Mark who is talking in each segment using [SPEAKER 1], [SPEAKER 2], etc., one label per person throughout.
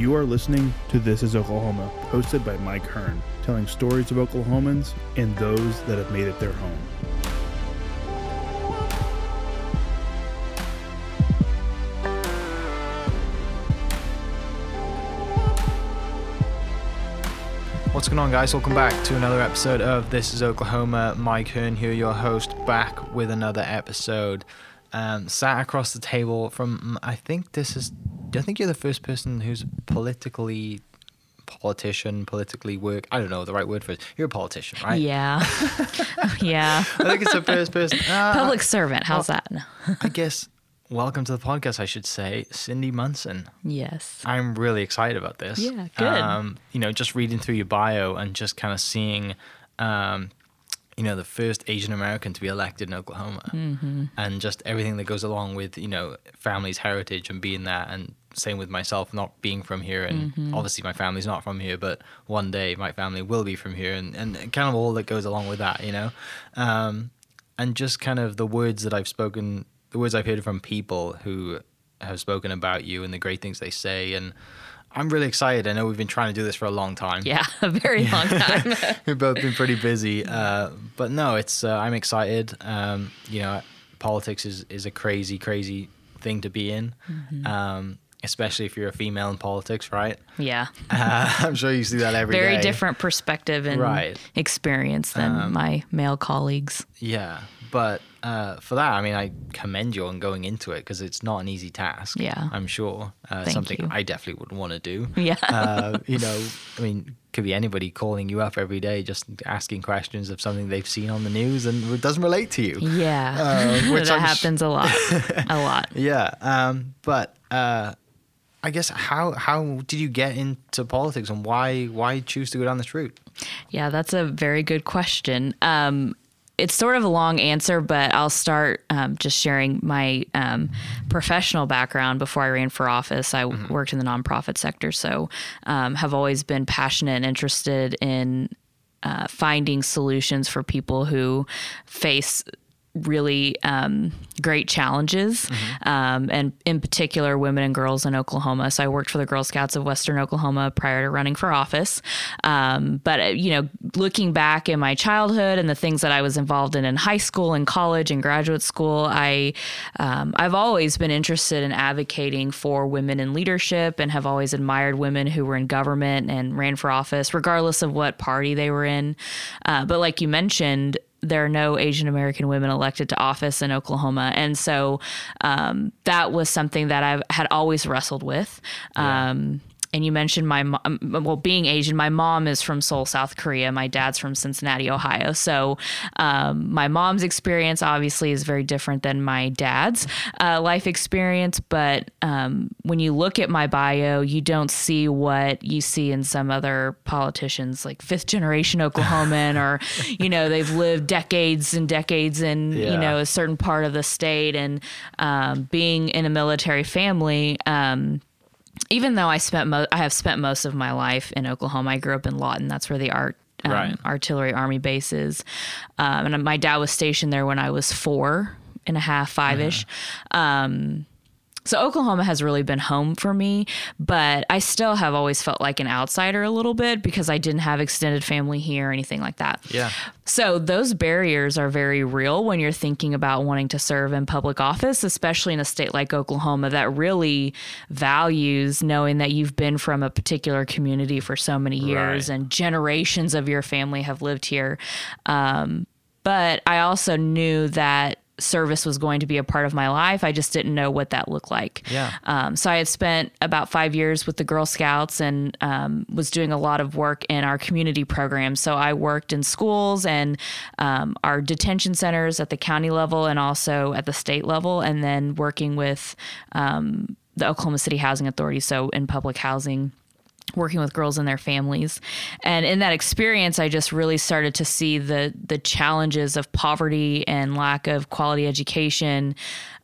[SPEAKER 1] You are listening to This is Oklahoma, hosted by Mike Hearn, telling stories of Oklahomans and those that have made it their home.
[SPEAKER 2] What's going on, guys? Welcome back to another episode of This is Oklahoma. Mike Hearn here, your host, back with another episode. Um, sat across the table from, I think this is, I think you're the first person who's politically, politician, politically work. I don't know the right word for it. You're a politician, right?
[SPEAKER 3] Yeah. yeah.
[SPEAKER 2] I think it's the first person. Uh,
[SPEAKER 3] Public servant. How's that?
[SPEAKER 2] I guess, welcome to the podcast, I should say, Cindy Munson.
[SPEAKER 3] Yes.
[SPEAKER 2] I'm really excited about this.
[SPEAKER 3] Yeah, good.
[SPEAKER 2] Um, you know, just reading through your bio and just kind of seeing, um, you know, the first Asian American to be elected in Oklahoma,
[SPEAKER 3] Mm-hmm.
[SPEAKER 2] and just everything that goes along with you know family's heritage and being that, and same with myself not being from here, and
[SPEAKER 3] Mm-hmm.
[SPEAKER 2] obviously my family's not from here, but one day my family will be from here, and and kind of all that goes along with that, you know, um, and just kind of the words that I've spoken, the words I've heard from people who have spoken about you and the great things they say and I'm really excited. I know we've been trying to do this for a long time.
[SPEAKER 3] Yeah. A very long time.
[SPEAKER 2] We've both been pretty busy. Uh, but no, it's uh, I'm excited. Um, you know, politics is, is a crazy, crazy thing to be in.
[SPEAKER 3] Mm-hmm.
[SPEAKER 2] Um, especially if you're a female in politics, right?
[SPEAKER 3] yeah.
[SPEAKER 2] Uh, I'm sure you see that every day.
[SPEAKER 3] Very different perspective and
[SPEAKER 2] Right.
[SPEAKER 3] experience than
[SPEAKER 2] Um,
[SPEAKER 3] my male colleagues.
[SPEAKER 2] Yeah, but uh, for that, I mean, I commend you on going into it because it's not an easy task.
[SPEAKER 3] Yeah.
[SPEAKER 2] I'm sure. Uh, something
[SPEAKER 3] you.
[SPEAKER 2] I definitely wouldn't want to do.
[SPEAKER 3] Yeah.
[SPEAKER 2] uh, you know, I mean, could be anybody calling you up every day just asking questions of something they've seen on the news and it doesn't relate to you.
[SPEAKER 3] Yeah.
[SPEAKER 2] Uh, which
[SPEAKER 3] that
[SPEAKER 2] I'm sh-
[SPEAKER 3] happens a lot. a lot.
[SPEAKER 2] Yeah. Um, but uh, I guess how how did you get into politics and why why choose to go down this route?
[SPEAKER 3] Yeah, that's a very good question. Um, it's sort of a long answer, but I'll start um, just sharing my um, professional background. Before I ran for office, I worked in the nonprofit sector, so um, have always been passionate and interested in uh, finding solutions for people who face really um, great challenges, um, and in particular, women and girls in Oklahoma. So I worked for the Girl Scouts of Western Oklahoma prior to running for office. Um, but uh, you know, looking back in my childhood and the things that I was involved in in high school and college and graduate school, I um, I've always been interested in advocating for women in leadership and have always admired women who were in government and ran for office, regardless of what party they were in. Uh, but like you mentioned, there are no Asian American women elected to office in Oklahoma. And so um, that was something that I had always wrestled with. Um, and you mentioned my mom, well, being Asian, my mom is from Seoul, South Korea. My dad's from Cincinnati, Ohio. So um, my mom's experience obviously is very different than my dad's uh, life experience. But um, when you look at my bio, you don't see what you see in some other politicians, like fifth generation Oklahoman, or, you know, they've lived decades and decades in,
[SPEAKER 2] Yeah.
[SPEAKER 3] you know, a certain part of the state. And um, being in a military family, um, even though I spent mo- I have spent most of my life in Oklahoma. I grew up in Lawton. That's where the art um,
[SPEAKER 2] Right.
[SPEAKER 3] artillery army base is. Um, and my dad was stationed there when I was four and a half, five ish. Um, so Oklahoma has really been home for me, but I still have always felt like an outsider a little bit because I didn't have extended family here or anything like that.
[SPEAKER 2] Yeah.
[SPEAKER 3] So those barriers are very real when you're thinking about wanting to serve in public office, especially in a state like Oklahoma that really values knowing that you've been from a particular community for so many years
[SPEAKER 2] Right.
[SPEAKER 3] and generations of your family have lived here. Um, but I also knew that service was going to be a part of my life. I just didn't know what that looked like.
[SPEAKER 2] Yeah.
[SPEAKER 3] Um, so I had spent about five years with the Girl Scouts and um, was doing a lot of work in our community programs. So I worked in schools and um, our detention centers at the county level and also at the state level, and then working with um, the Oklahoma City Housing Authority, so in public housing working with girls and their families. And in that experience, I just really started to see the the challenges of poverty and lack of quality education.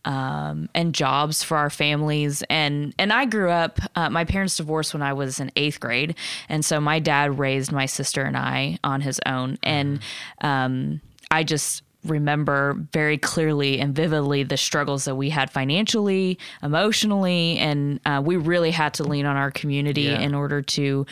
[SPEAKER 3] Um, and jobs for our families, and and I grew up. Uh, my parents divorced when I was in eighth grade, and so my dad raised my sister and I on his own. And um, I just remember very clearly and vividly the struggles that we had financially, emotionally, and uh, we really had to lean on our community
[SPEAKER 2] Yeah.
[SPEAKER 3] in order to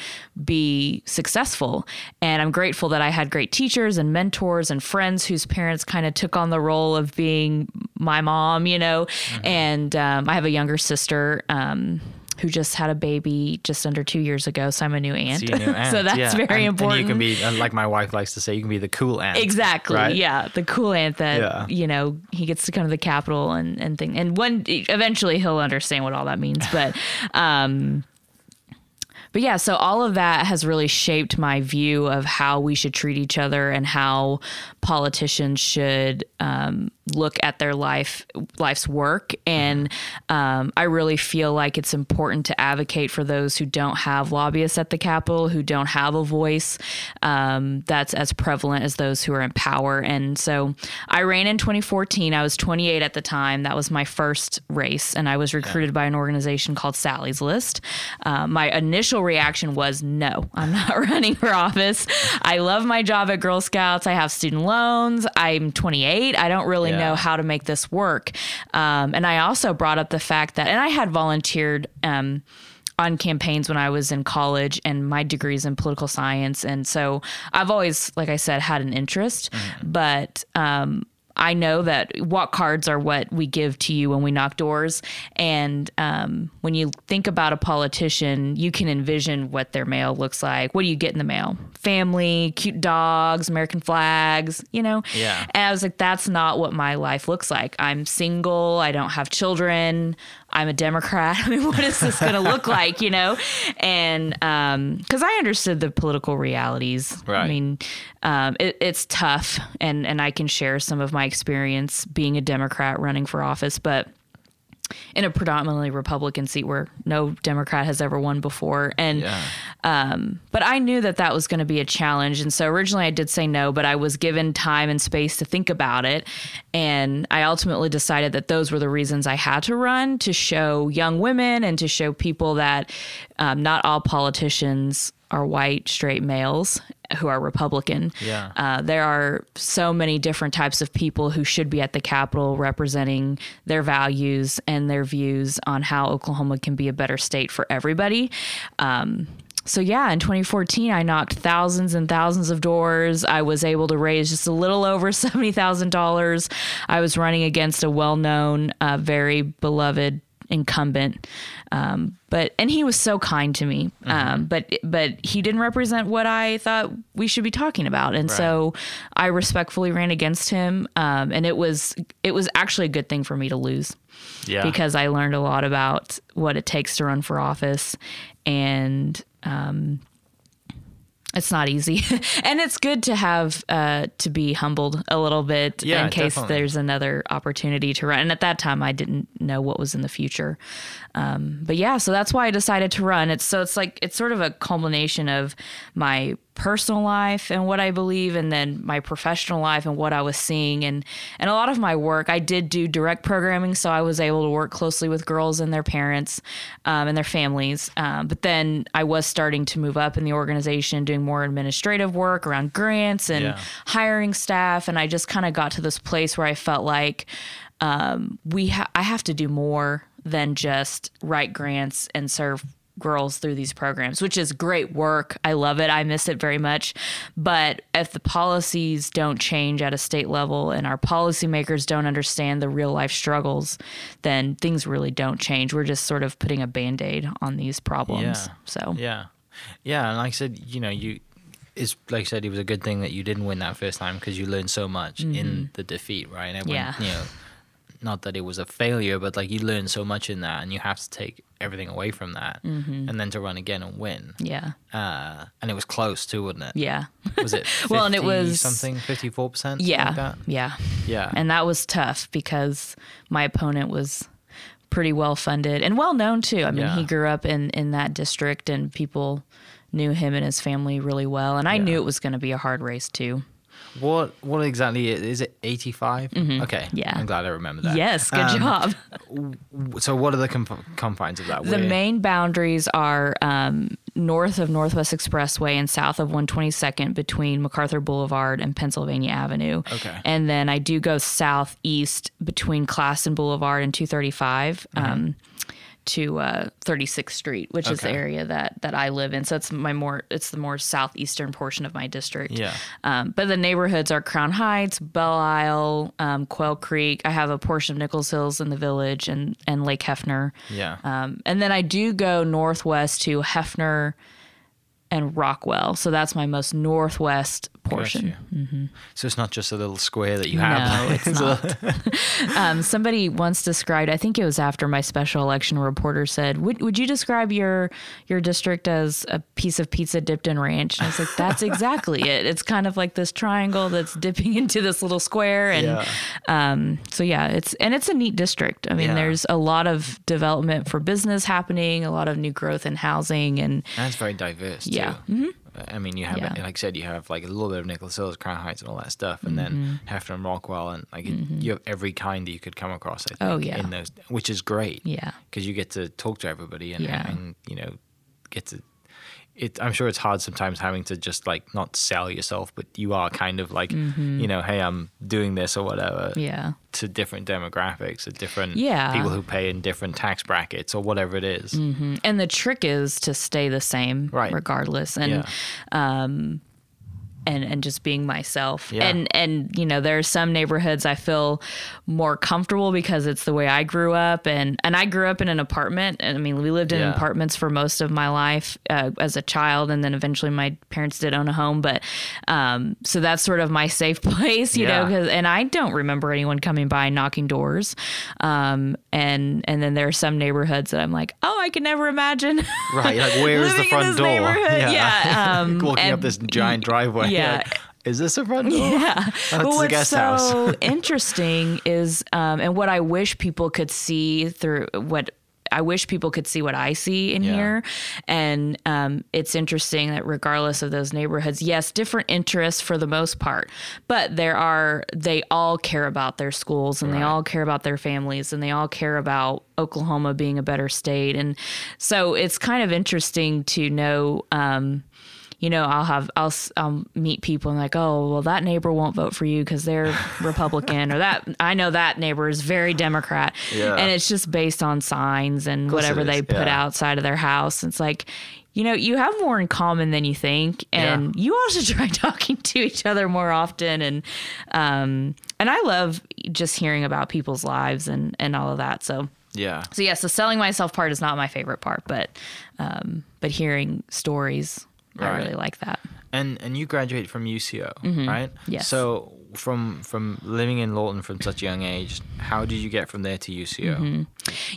[SPEAKER 3] be successful. And I'm grateful that I had great teachers and mentors and friends whose parents kind of took on the role of being my mom, you know. And um, I have a younger sister. Um, who just had a baby just under two years ago, so I'm a new aunt.
[SPEAKER 2] So, you know,
[SPEAKER 3] so that's
[SPEAKER 2] yeah.
[SPEAKER 3] very
[SPEAKER 2] And-
[SPEAKER 3] important.
[SPEAKER 2] And you can be, uh, like my wife likes to say, you can be the cool aunt.
[SPEAKER 3] Exactly.
[SPEAKER 2] right?
[SPEAKER 3] Yeah, the cool aunt that
[SPEAKER 2] Yeah.
[SPEAKER 3] you know he gets to come to the Capitol and and thing. And when eventually he'll understand what all that means. But um, but yeah, so all of that has really shaped my view of how we should treat each other and how politicians should um, look at their life life's work. And um, I really feel like it's important to advocate for those who don't have lobbyists at the Capitol, who don't have a voice um, that's as prevalent as those who are in power. And so I ran in 2014. I was 28 at the time. That was my first race, and I was recruited by an organization called Sally's List. Uh, my initial reaction was no, I'm not running for office. I love my job at Girl Scouts. I have student loans. I'm 28. I don't really
[SPEAKER 2] Yeah.
[SPEAKER 3] know how to make this work. Um, and I also brought up the fact that, and I had volunteered. Um, on campaigns when I was in college and my degrees in political science. And so I've always, like I said, had an interest, but um, I know that walk cards are what we give to you when we knock doors. And um, when you think about a politician, you can envision what their mail looks like. What do you get in the mail? Family, cute dogs, American flags, you know?
[SPEAKER 2] Yeah.
[SPEAKER 3] And I was like, that's not what my life looks like. I'm single. I don't have children. I'm a Democrat. I mean, what is this going to look like, you know? And because I understood the political realities. I mean, um, it, it's tough, and and I can share some of my experience being a Democrat running for office, but in a predominantly Republican seat where no Democrat has ever won before, and
[SPEAKER 2] Yeah.
[SPEAKER 3] um, but I knew that that was going to be a challenge. And so originally I did say no, but I was given time and space to think about it. And I ultimately decided that those were the reasons I had to run to show young women and to show people that um, not all politicians are white, straight males who are Republican.
[SPEAKER 2] Yeah.
[SPEAKER 3] Uh, there are so many different types of people who should be at the Capitol representing their values and their views on how Oklahoma can be a better state for everybody. Um, so yeah, in 2014, I knocked thousands and thousands of doors. I was able to raise just a little over seventy thousand dollars. I was running against a well-known, uh, very beloved incumbent, um, but and he was so kind to me. Um, but but he didn't represent what I thought we should be talking about, and so I respectfully ran against him. Um, and it was it was actually a good thing for me to lose
[SPEAKER 2] Yeah.
[SPEAKER 3] because I learned a lot about what it takes to run for office, and um, it's not easy. and it's good to have uh, to be humbled a little bit
[SPEAKER 2] Yeah,
[SPEAKER 3] in case
[SPEAKER 2] definitely.
[SPEAKER 3] there's another opportunity to run. And at that time, I didn't know what was in the future. Um, but yeah, so that's why I decided to run. It's so it's like it's sort of a culmination of my personal life and what I believe, and then my professional life and what I was seeing, and and a lot of my work. I did do direct programming, so I was able to work closely with girls and their parents um, and their families. Um, but then I was starting to move up in the organization, doing more administrative work around grants and
[SPEAKER 2] Yeah.
[SPEAKER 3] hiring staff, and I just kind of got to this place where I felt like um, we ha- I have to do more than just write grants and serve girls through these programs, which is great work. I love it. I miss it very much. But if the policies don't change at a state level and our policymakers don't understand the real life struggles, then things really don't change. We're just sort of putting a band aid on these problems.
[SPEAKER 2] Yeah.
[SPEAKER 3] So
[SPEAKER 2] Yeah, yeah, and like I said, you know, you it's like I said, it was a good thing that you didn't win that first time because you learned so much in the defeat, right? And
[SPEAKER 3] Mm-hmm. Yeah.
[SPEAKER 2] you know, not that it was a failure, but like you learn so much in that, and you have to take everything away from that,
[SPEAKER 3] Mm-hmm.
[SPEAKER 2] and then to run again and win.
[SPEAKER 3] yeah.
[SPEAKER 2] Uh, and it was close too, wasn't it?
[SPEAKER 3] Yeah.
[SPEAKER 2] Was it? 50
[SPEAKER 3] Well, and it was-
[SPEAKER 2] something fifty four percent.
[SPEAKER 3] Yeah.
[SPEAKER 2] like
[SPEAKER 3] yeah.
[SPEAKER 2] yeah,
[SPEAKER 3] And that was tough because my opponent was pretty well funded and well known too. I mean,
[SPEAKER 2] Yeah.
[SPEAKER 3] he grew up in in that district and people knew him and his family really well. And I
[SPEAKER 2] Yeah.
[SPEAKER 3] knew it was going to be a hard race too.
[SPEAKER 2] What what exactly is, is it? Eighty five. Okay.
[SPEAKER 3] Mm-hmm. Yeah.
[SPEAKER 2] I'm glad I remember that.
[SPEAKER 3] Yes, good
[SPEAKER 2] Um,
[SPEAKER 3] job.
[SPEAKER 2] So what are the conf- confines of that?
[SPEAKER 3] The
[SPEAKER 2] Where-
[SPEAKER 3] main boundaries are um, north of Northwest Expressway and south of 122nd between MacArthur Boulevard and Pennsylvania Avenue.
[SPEAKER 2] Okay.
[SPEAKER 3] And then I do go southeast between Classen Boulevard and 235. Um, to uh, 36th Street, which is the. Area that that I live in. So it's my more it's the more southeastern portion of my district.
[SPEAKER 2] Yeah.
[SPEAKER 3] Um, but the neighborhoods are Crown Heights, Belle Isle, um, Quail Creek. I have a portion of Nichols Hills in the village and and Lake Hefner.
[SPEAKER 2] Yeah.
[SPEAKER 3] Um, and then I do go northwest to Hefner and Rockwell. So that's my most northwest portion.
[SPEAKER 2] Gotcha. So it's not just a little square that you have.
[SPEAKER 3] No, it's not. um, somebody once described. I think it was after my special election reporter said, "Would would you describe your your district as a piece of pizza dipped in ranch?" And I was like, "That's exactly it. It's kind of like this triangle that's dipping into this little square." And
[SPEAKER 2] Yeah.
[SPEAKER 3] um, so yeah, it's and it's a neat district. I mean,
[SPEAKER 2] Yeah.
[SPEAKER 3] there's a lot of development for business happening, a lot of new growth in housing, and
[SPEAKER 2] it's very diverse. Too.
[SPEAKER 3] Yeah. Mm-hmm.
[SPEAKER 2] I mean, you have,
[SPEAKER 3] Yeah.
[SPEAKER 2] like I said, you have like a little bit of Nichols Hills, Crown Heights, and all that stuff, and then
[SPEAKER 3] Mm-hmm.
[SPEAKER 2] Hefner and Rockwell, and like it, you have every kind that you could come across. I think,
[SPEAKER 3] Oh, yeah.
[SPEAKER 2] in those, which is great.
[SPEAKER 3] Yeah.
[SPEAKER 2] because you get to talk to everybody and,
[SPEAKER 3] Yeah.
[SPEAKER 2] and you know get to. It, I'm sure it's hard sometimes having to just like not sell yourself, but you are kind of like, you know, hey, I'm doing this or whatever
[SPEAKER 3] Mm-hmm. yeah.
[SPEAKER 2] to different demographics, or different
[SPEAKER 3] Yeah.
[SPEAKER 2] people who pay in different tax brackets or whatever it is.
[SPEAKER 3] And the trick is to stay the same
[SPEAKER 2] Right.
[SPEAKER 3] regardless. And
[SPEAKER 2] Yeah.
[SPEAKER 3] And and just being myself.
[SPEAKER 2] Yeah.
[SPEAKER 3] And and you know, there are some neighborhoods I feel more comfortable because it's the way I grew up and and I grew up in an apartment. And I mean, we lived in
[SPEAKER 2] Yeah.
[SPEAKER 3] apartments for most of my life uh, as a child and then eventually my parents did own a home, but um so that's sort of my safe place, you know,
[SPEAKER 2] Yeah.
[SPEAKER 3] 'cause- and I don't remember anyone coming by knocking doors. Um and and then there are some neighborhoods that I'm like, "Oh, I can never imagine."
[SPEAKER 2] Right, like where is the front door?
[SPEAKER 3] neighborhood. Yeah, um,
[SPEAKER 2] walking up this giant driveway.
[SPEAKER 3] Yeah.
[SPEAKER 2] like, is this a front door?
[SPEAKER 3] Yeah.
[SPEAKER 2] Oh,
[SPEAKER 3] but what's so interesting is, um, and what I wish people could see through what I wish people could see what I see in
[SPEAKER 2] Yeah.
[SPEAKER 3] here. And um, it's interesting that regardless of those neighborhoods, yes, different interests for the most part, but there are, they all care about their schools and they all care about their families and they all care about Oklahoma being a better state. And so it's kind of interesting to know. Um, you know, I'll have I'll I'll meet people and like, oh, well, that neighbor won't vote for you because they're Republican, or that I know that neighbor is very Democrat,
[SPEAKER 2] Yeah.
[SPEAKER 3] and it's just based on signs and whatever they put
[SPEAKER 2] yeah.
[SPEAKER 3] outside of their house. It's like, you know, you have more in common than you think, and you all should try talking to each other more often. And um, and I love just hearing about people's lives and and all of that. So.
[SPEAKER 2] Yeah.
[SPEAKER 3] So yeah, so selling myself part is not my favorite part, but um, but hearing stories, I really like that.
[SPEAKER 2] And and you graduated from UCO, right?
[SPEAKER 3] Mm-hmm. Yes.
[SPEAKER 2] So from from living in Lawton from such a young age, how did you get from there to UCO?
[SPEAKER 3] Mm-hmm.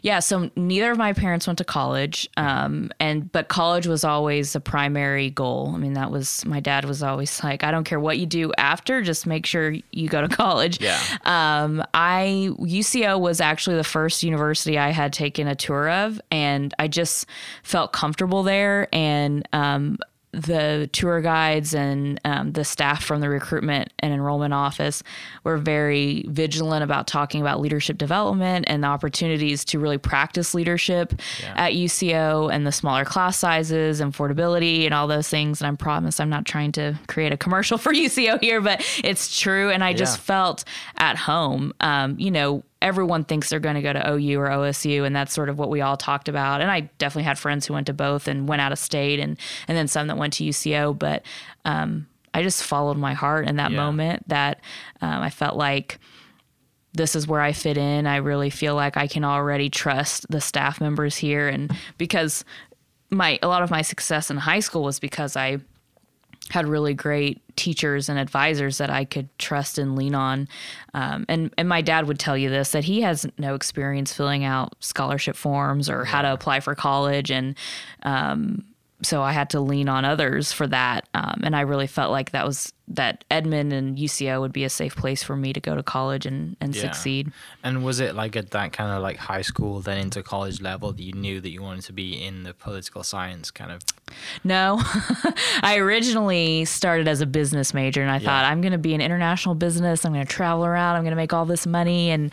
[SPEAKER 3] Yeah, so neither of my parents went to college, um, and but college was always a primary goal. I mean, that was my dad was always like, I don't care what you do after, just make sure you go to college.
[SPEAKER 2] Yeah.
[SPEAKER 3] Um, I UCO was actually the first university I had taken a tour of, and I just felt comfortable there. And um, the tour guides and um, the staff from the recruitment and enrollment office were very vigilant about talking about leadership development and the opportunities to really practice leadership
[SPEAKER 2] Yeah.
[SPEAKER 3] at UCO and the smaller class sizes and affordability and all those things. And I promise I'm not trying to create a commercial for UCO here, but it's true. And I just felt at home. Um, you know, everyone thinks they're going to go to OU or OSU, and that's sort of what we all talked about. And I definitely had friends who went to both and went out of state, and and then some that went to UCO. But um, I just followed my heart in that
[SPEAKER 2] Yeah.
[SPEAKER 3] moment. That um, I felt like this is where I fit in. I really feel like I can already trust the staff members here, and because my a lot of my success in high school was because I had really great teachers and advisors that I could trust and lean on. Um, and and my dad would tell you this that he has no experience filling out scholarship forms or how to apply for college. And um, so I had to lean on others for that. Um, and I really felt like that was that Edmond and UCO would be a safe place for me to go to college and, and
[SPEAKER 2] Yeah.
[SPEAKER 3] succeed.
[SPEAKER 2] And was it like at that kind of like high school, then into college level, that you knew that you wanted to be in the political science kind of?
[SPEAKER 3] No, I originally started as a business major and I thought I'm going to be in international business. I'm going to travel around. I'm going to make all this money. And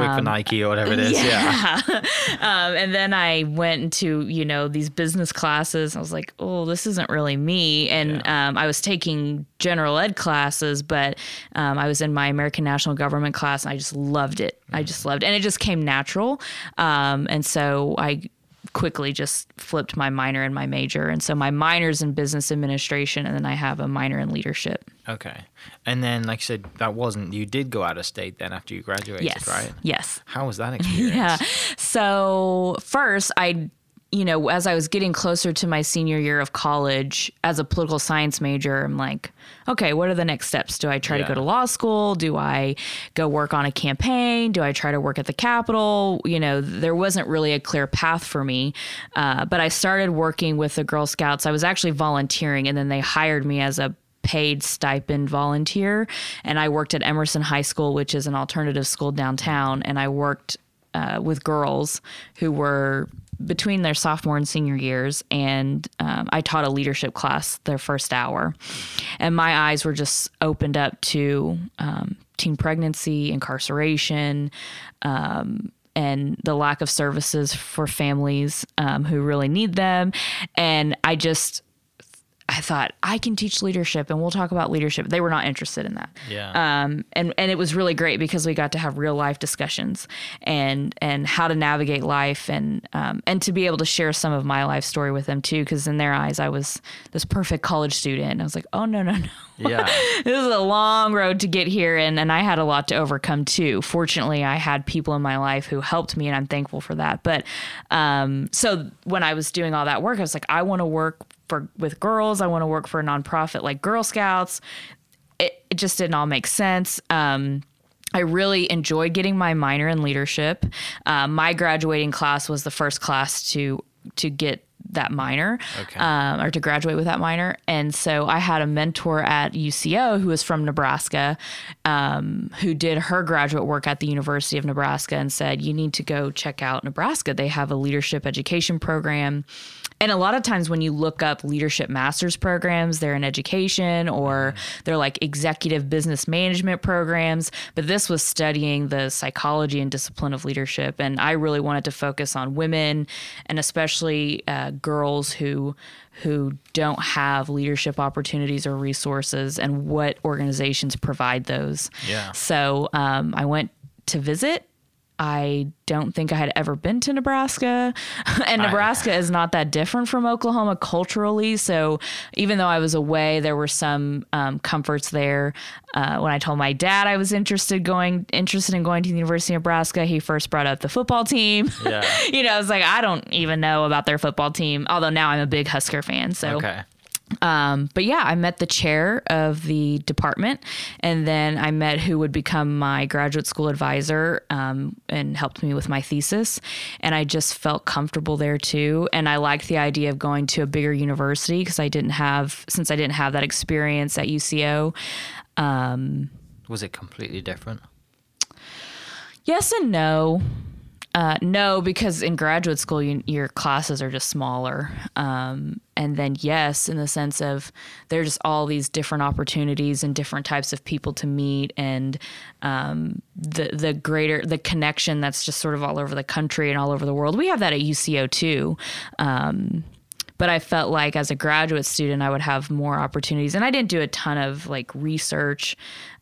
[SPEAKER 2] Work for Nike or whatever it is. Yeah.
[SPEAKER 3] um, and then I went into you know these business classes. I was like, oh, this isn't really me. And um, I was taking general ed classes, but um, I was in my American National Government class, and I just loved it. I just loved, it. and it just came natural. Um, and so I quickly just flipped my minor and my major. And so my minor's in business administration, and then I have a minor in leadership.
[SPEAKER 2] Okay. And then, like you said, that wasn't, you did go out of state then after you graduated,
[SPEAKER 3] Yes.
[SPEAKER 2] right?
[SPEAKER 3] Yes.
[SPEAKER 2] How was that experience?
[SPEAKER 3] Yeah. So first, I, you know, as I was getting closer to my senior year of college as a political science major, I'm like, okay, what are the next steps? Do I try to go to law school? Do I go work on a campaign? Do I try to work at the Capitol? You know, there wasn't really a clear path for me. Uh, but I started working with the Girl Scouts. I was actually volunteering, and then they hired me as a paid stipend volunteer and i worked at emerson high school which is an alternative school downtown and i worked uh, with girls who were between their sophomore and senior years and um, i taught a leadership class their first hour. And my eyes were just opened up to um, teen pregnancy incarceration um, and the lack of services for families um, who really need them. And i just I thought I can teach leadership and we'll talk about leadership. They were not interested in that.
[SPEAKER 2] Yeah.
[SPEAKER 3] Um, and, and it was really great because we got to have real life discussions and, and how to navigate life and, um, and to be able to share some of my life story with them too. Cause in their eyes, I was this perfect college student. And I was like, oh no, no, no.
[SPEAKER 2] Yeah.
[SPEAKER 3] this is a long road to get here and, and I had a lot to overcome too. Fortunately, I had people in my life who helped me and I'm thankful for that. But um, so when I was doing all that work, I was like, I want to work for with girls. I want to work for a nonprofit like Girl Scouts. It, it just didn't all make sense. Um, I really enjoyed getting my minor in leadership. Uh, my graduating class was the first class to to get that minor
[SPEAKER 2] Okay.
[SPEAKER 3] um, or to graduate with that minor. And so I had a mentor at UCO who was from Nebraska, um, who did her graduate work at the University of Nebraska and said, You need to go check out Nebraska. They have a leadership education program. And a lot of times when you look up leadership master's programs, they're in education or they're like executive business management programs. But this was studying the psychology and discipline of leadership. And I really wanted to focus on women and especially uh, girls who who don't have leadership opportunities or resources and what organizations provide those.
[SPEAKER 2] Yeah.
[SPEAKER 3] So um, I went to visit. I don't think I had ever been to Nebraska. and Nebraska is not that different from Oklahoma culturally. So even though I was away, there were some um, comforts there. Uh, when I told my dad I was interested going interested in going to the University of Nebraska, he first brought up the football team.
[SPEAKER 2] Yeah.
[SPEAKER 3] you know, I was like, I don't even know about their football team. Although now I'm a big Husker fan. So
[SPEAKER 2] Okay.
[SPEAKER 3] Um, but yeah, I met the chair of the department, and then I met who would become my graduate school advisor um, and helped me with my thesis. And I just felt comfortable there too. And I liked the idea of going to a bigger university because I didn't have, since I didn't have that experience at UCO.
[SPEAKER 2] Was it completely different?
[SPEAKER 3] Yes and no. Uh, no, because in graduate school, you, your classes are just smaller. Um, and then, yes, in the sense of there's just all these different opportunities and different types of people to meet, and um, the the greater the connection that's just sort of all over the country and all over the world. We have that at UCO too. Um, but I felt like as a graduate student, I would have more opportunities. And I didn't do a ton of like research.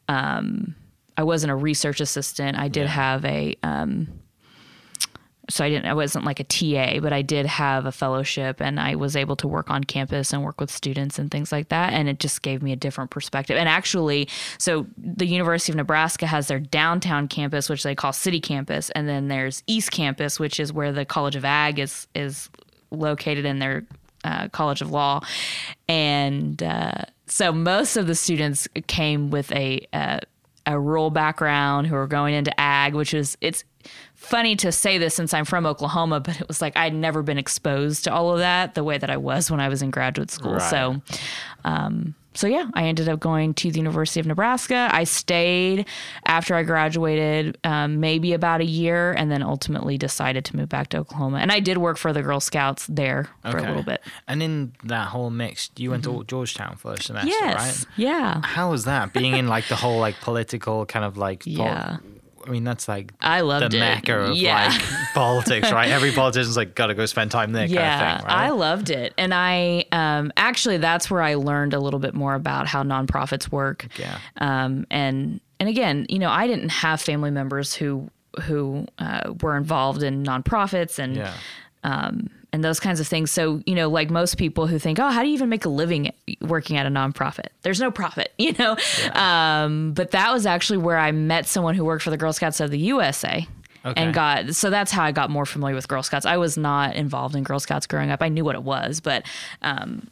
[SPEAKER 3] Um, I wasn't a research assistant. I did have a, um, so I didn't, I wasn't like a TA, but I did have a fellowship and I was able to work on campus and work with students and things like that. And it just gave me a different perspective. And actually, so the University of Nebraska has their downtown campus, which they call City Campus. And then there's East Campus, which is where the College of Ag is, is located in their uh, College of Law. And uh, so most of the students came with a, uh, a rural background who are going into ag, which is it's funny to say this since I'm from Oklahoma, but it was like I'd never been exposed to all of that the way that I was when I was in graduate school.
[SPEAKER 2] Right.
[SPEAKER 3] So, um, so yeah, I ended up going to the University of Nebraska. I stayed after I graduated, um, maybe about a year, and then ultimately decided to move back to Oklahoma. And I did work for the Girl Scouts there for a little bit.
[SPEAKER 2] And in that whole mix, you went to Georgetown for a semester,
[SPEAKER 3] Yes,
[SPEAKER 2] right?
[SPEAKER 3] yeah.
[SPEAKER 2] How was that being in like the whole like political kind of like pol-
[SPEAKER 3] Yeah.
[SPEAKER 2] I mean that's like
[SPEAKER 3] I loved
[SPEAKER 2] the
[SPEAKER 3] it.
[SPEAKER 2] mecca of
[SPEAKER 3] Yeah.
[SPEAKER 2] like politics, right? Every politician's like gotta go spend time there
[SPEAKER 3] yeah,
[SPEAKER 2] kind of thing, right?
[SPEAKER 3] I loved it, and I um, actually that's where I learned a little bit more about how nonprofits work.
[SPEAKER 2] Yeah.
[SPEAKER 3] Um, and and again, you know, I didn't have family members who who uh, were involved in nonprofits and
[SPEAKER 2] yeah.
[SPEAKER 3] And those kinds of things. So, you know, like most people who think, oh, how do you even make a living working at a nonprofit? There's no profit, you know? Um, but that was actually where I met someone who worked for the Girl Scouts of the USA.
[SPEAKER 2] Okay.
[SPEAKER 3] And got so that's how I got more familiar with Girl Scouts. I was not involved in Girl Scouts growing up. I knew what it was, but um,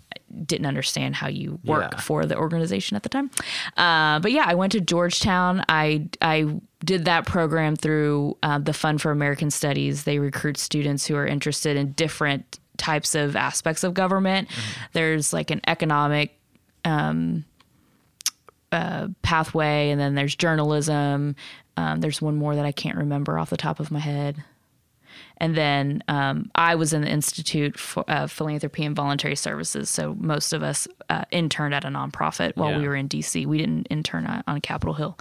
[SPEAKER 3] didn't understand how you work
[SPEAKER 2] Yeah.
[SPEAKER 3] for the organization at the time. Uh, but yeah, I went to Georgetown. I I did that program through uh, the Fund for American Studies. They recruit students who are interested in different types of aspects of government. There's like an economic um, uh, pathway, and then there's journalism. Um, there's one more that I can't remember off the top of my head. And then um, I was in the Institute for uh, Philanthropy and Voluntary Services. So most of us uh, interned at a nonprofit while we were in DC. We didn't intern on on Capitol Hill.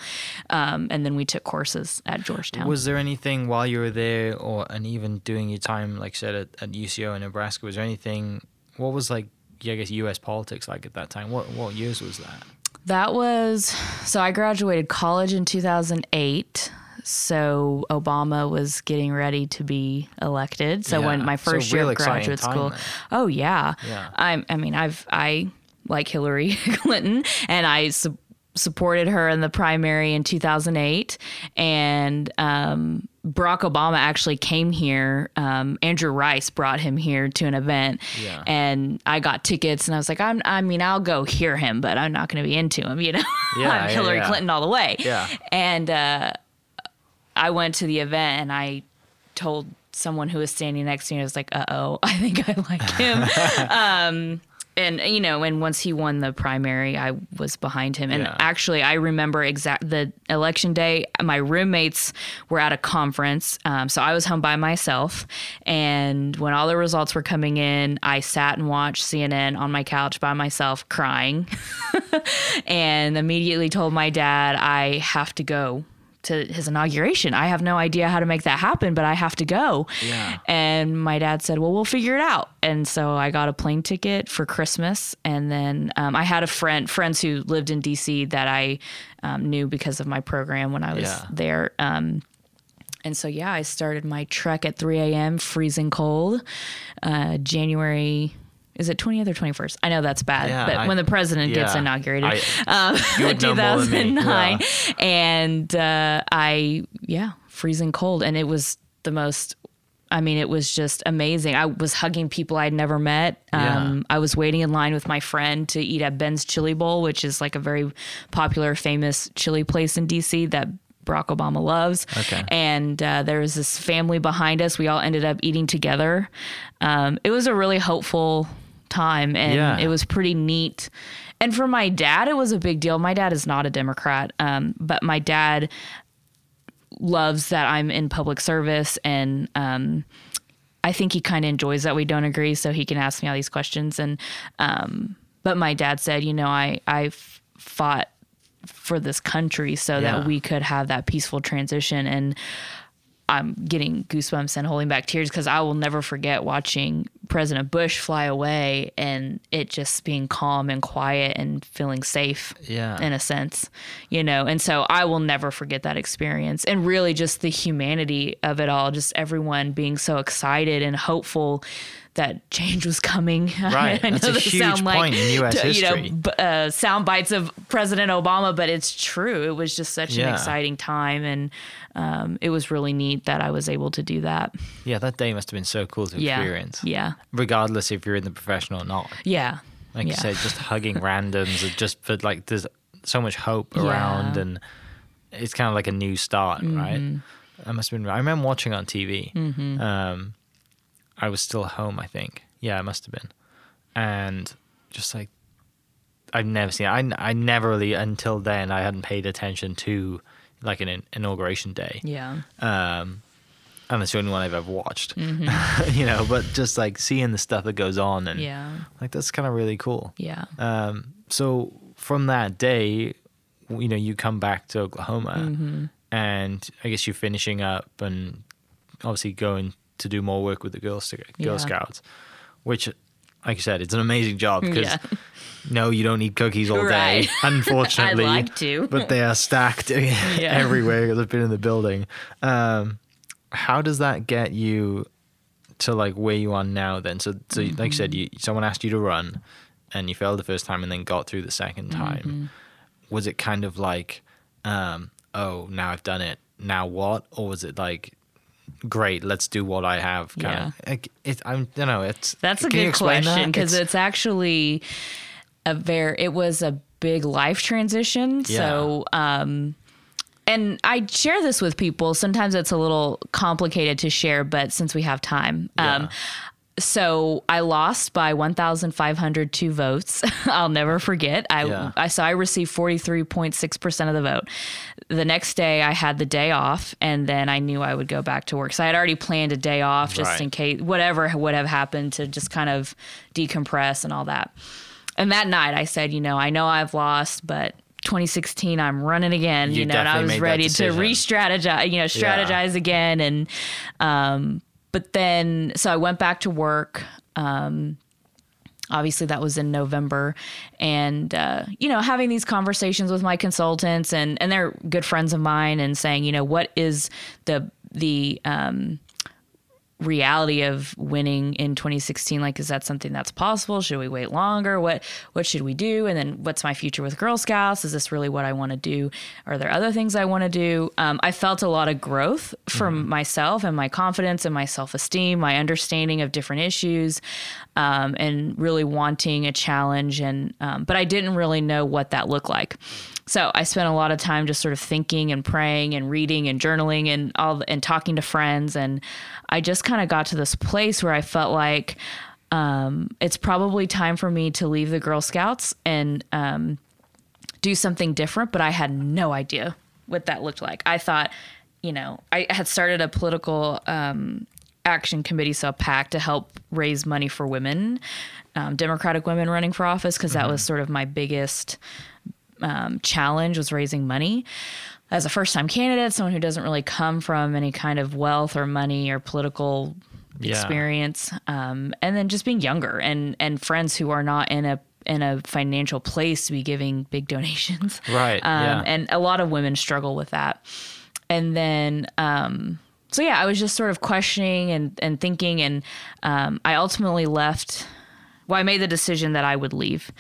[SPEAKER 3] Um, and then we took courses at Georgetown.
[SPEAKER 2] Was there anything while you were there, or and even doing your time, like said, at, at UCO in Nebraska? Was there anything? What was like, yeah, I guess U.S. politics like at that time? What what years was that?
[SPEAKER 3] That was so I graduated college in 2008. So Obama was getting ready to be elected. So when my first
[SPEAKER 2] real
[SPEAKER 3] year of graduate school,
[SPEAKER 2] then.
[SPEAKER 3] oh yeah,
[SPEAKER 2] Yeah.
[SPEAKER 3] I I mean I've I like Hillary Clinton and I su- supported her in the primary in 2008 and um, Barack Obama actually came here. Um, Andrew Rice brought him here to an event,
[SPEAKER 2] Yeah.
[SPEAKER 3] and I got tickets. And I was like, I'm, I mean, I'll go hear him, but I'm not going to be into him. You know,
[SPEAKER 2] Yeah,
[SPEAKER 3] I'm
[SPEAKER 2] yeah,
[SPEAKER 3] Hillary
[SPEAKER 2] yeah.
[SPEAKER 3] Clinton all the way.
[SPEAKER 2] Yeah.
[SPEAKER 3] And uh, I went to the event, and I told someone who was standing next to me, I was like, uh oh, I think I like him. um, and you know, and once he won the primary, I was behind him. And
[SPEAKER 2] Yeah.
[SPEAKER 3] actually, I remember exact the election day. My roommates were at a conference, um, so I was home by myself. And when all the results were coming in, I sat and watched CNN on my couch by myself, crying, and immediately told my dad, "I have to go." To his inauguration. I have no idea how to make that happen, but I have to go.
[SPEAKER 2] Yeah.
[SPEAKER 3] And my dad said, Well, we'll figure it out. And so I got a plane ticket for Christmas. And then um, I had a friend, friends who lived in DC that I um, knew because of my program when I was
[SPEAKER 2] Yeah.
[SPEAKER 3] there. Um, and so, yeah, I started my trek at 3 a.m., freezing cold, uh, January. Is it 20th or 21st? I know that's bad,
[SPEAKER 2] Yeah,
[SPEAKER 3] but
[SPEAKER 2] I-
[SPEAKER 3] when the president gets inaugurated,
[SPEAKER 2] I-
[SPEAKER 3] um,
[SPEAKER 2] You would know more than me,
[SPEAKER 3] 2009. And uh, I, yeah, freezing cold. And it was the most, I mean, it was just amazing. I was hugging people I'd never met. Um,
[SPEAKER 2] Yeah.
[SPEAKER 3] I was waiting in line with my friend to eat at Ben's Chili Bowl, which is like a very popular, famous chili place in DC that Barack Obama loves.
[SPEAKER 2] Okay.
[SPEAKER 3] And uh, there was this family behind us. We all ended up eating together. Um, it was a really hopeful time, and
[SPEAKER 2] Yeah.
[SPEAKER 3] it was pretty neat. And for my dad, it was a big deal. My dad is not a Democrat, um, but my dad loves that I'm in public service and um, I think he kind of enjoys that we don't agree, so he can ask me all these questions. And um, but my dad said, you know, I I fought for this country so
[SPEAKER 2] Yeah.
[SPEAKER 3] that we could have that peaceful transition. And I'm getting goosebumps and holding back tears because I will never forget watching President Bush fly away and it just being calm and quiet and feeling safe
[SPEAKER 2] Yeah.
[SPEAKER 3] in a sense, you know. And so I will never forget that experience and really just the humanity of it all, just everyone being so excited and hopeful that change was coming.
[SPEAKER 2] Right. That's a huge point in US history.
[SPEAKER 3] you know, uh, sound bites of President Obama, but it's true. It was just such an exciting time, and um, it was really neat that I was able to do that.
[SPEAKER 2] Yeah, that day must have been so cool to
[SPEAKER 3] Yeah,
[SPEAKER 2] experience.
[SPEAKER 3] yeah,
[SPEAKER 2] Regardless if you're in the profession or not.
[SPEAKER 3] yeah.
[SPEAKER 2] Like
[SPEAKER 3] yeah.
[SPEAKER 2] you said, just hugging randoms, and just for like there's so much hope
[SPEAKER 3] Yeah.
[SPEAKER 2] around, and it's kind of like a new start, right? I must have been. I remember watching on TV.
[SPEAKER 3] Mm-hmm.
[SPEAKER 2] Um, I was still home, I think. Yeah, it must have been, and just like I've never seen. I I never really until then I hadn't paid attention to like an in- inauguration day.
[SPEAKER 3] Yeah.
[SPEAKER 2] Um, and it's the only one I've ever watched. you know, but just like seeing the stuff that goes on and
[SPEAKER 3] Yeah.
[SPEAKER 2] like that's kind of really cool.
[SPEAKER 3] Yeah.
[SPEAKER 2] Um, so from that day, you know, you come back to Oklahoma,
[SPEAKER 3] Mm-hmm.
[SPEAKER 2] and I guess you're finishing up and obviously going to do more work with the Girl, Girl
[SPEAKER 3] Yeah.
[SPEAKER 2] Scouts, which, like you said, it's an amazing job because
[SPEAKER 3] Yeah.
[SPEAKER 2] no, you don't need cookies all day, unfortunately.
[SPEAKER 3] I'd like to.
[SPEAKER 2] but they are stacked everywhere. They've been in the building. Um, how does that get you to like where you are now? Then, so, so like you said, you someone asked you to run, and you failed the first time, and then got through the second time. Was it kind of like, um, oh, now I've done it. Now what? Or was it like, great, let's do what I have? Kind
[SPEAKER 3] Yeah.
[SPEAKER 2] of. Like, it, i'm you know. It's
[SPEAKER 3] That's a good question because it's actually a very it was a big life transition. So um and I share this with people. Sometimes it's a little complicated to share, but since we have time. Um
[SPEAKER 2] Yeah.
[SPEAKER 3] So I lost by 1,502 votes. I'll never forget. I,
[SPEAKER 2] Yeah.
[SPEAKER 3] I so I received 43.6% of the vote. The next day I had the day off and then I knew I would go back to work. So I had already planned a day off just
[SPEAKER 2] Right.
[SPEAKER 3] in case whatever would have happened to just kind of decompress and all that. And that night I said, you know, I know I've lost, but 2016 I'm running again, you,
[SPEAKER 2] You
[SPEAKER 3] know, and I was ready to re-strategize, you know, strategize again and um but then so I went back to work um obviously that was in November. And uh, you know having these conversations with my consultants and and they're good friends of mine and saying you know what is the the um reality of winning in 2016 like is that something that's possible? Should we wait longer? What what should we do? And then what's my future with girl scouts? Is this really what i want to do? Are there other things i want to do? Um, i felt a lot of growth from myself and my confidence and my self-esteem my understanding of different issues um, and really wanting a challenge and um, but i didn't really know what that looked like so I spent a lot of time just sort of thinking and praying and reading and journaling and all and talking to friends and I just kind of got to this place where I felt like um, it's probably time for me to leave the Girl Scouts and um, do something different, but I had no idea what that looked like. I thought, you know, I had started a political um, action committee, so a PAC, to help raise money for women, um, Democratic women running for office, because that was sort of my biggest um, challenge was raising money. As a first time candidate, someone who doesn't really come from any kind of wealth or money or political
[SPEAKER 2] Yeah.
[SPEAKER 3] experience, um, and then just being younger and and friends who are not in a in a financial place to be giving big donations.
[SPEAKER 2] Right,
[SPEAKER 3] Um,
[SPEAKER 2] yeah.
[SPEAKER 3] And a lot of women struggle with that. And then, um, so yeah, I was just sort of questioning and, and thinking, and um, I ultimately left. Well, I made the decision that I would leave,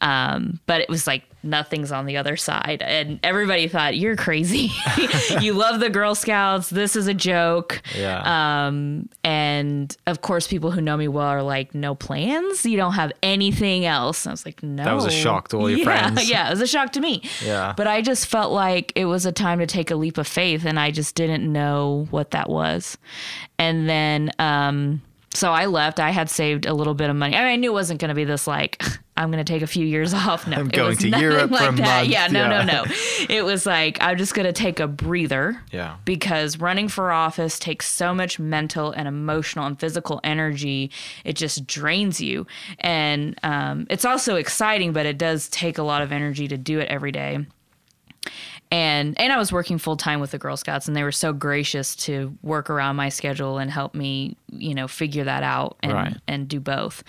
[SPEAKER 3] um, but it was like nothing's on the other side, and everybody thought you're crazy. you love the Girl Scouts. This is a joke.
[SPEAKER 2] Yeah.
[SPEAKER 3] Um, and of course, people who know me well are like, no plans. You don't have anything else. And I was like, no.
[SPEAKER 2] That was a shock to all your
[SPEAKER 3] yeah,
[SPEAKER 2] friends.
[SPEAKER 3] Yeah, it was a shock to me.
[SPEAKER 2] Yeah.
[SPEAKER 3] But I just felt like it was a time to take a leap of faith, and I just didn't know what that was. And then, um, so I left. I had saved a little bit of money. I, mean, I knew it wasn't going to be this like I'm going to take a few years off. No,
[SPEAKER 2] I'm
[SPEAKER 3] it
[SPEAKER 2] going
[SPEAKER 3] was
[SPEAKER 2] to Europe for
[SPEAKER 3] like
[SPEAKER 2] a
[SPEAKER 3] that.
[SPEAKER 2] month.
[SPEAKER 3] Yeah, no,
[SPEAKER 2] Yeah.
[SPEAKER 3] no, no. It was like I'm just going to take a breather
[SPEAKER 2] Yeah.
[SPEAKER 3] because running for office takes so much mental and emotional and physical energy. It just drains you. And um, it's also exciting, but it does take a lot of energy to do it every day. And and I was working full time with the Girl Scouts, and they were so gracious to work around my schedule and help me, you know, figure that out and
[SPEAKER 2] Right.
[SPEAKER 3] and do both.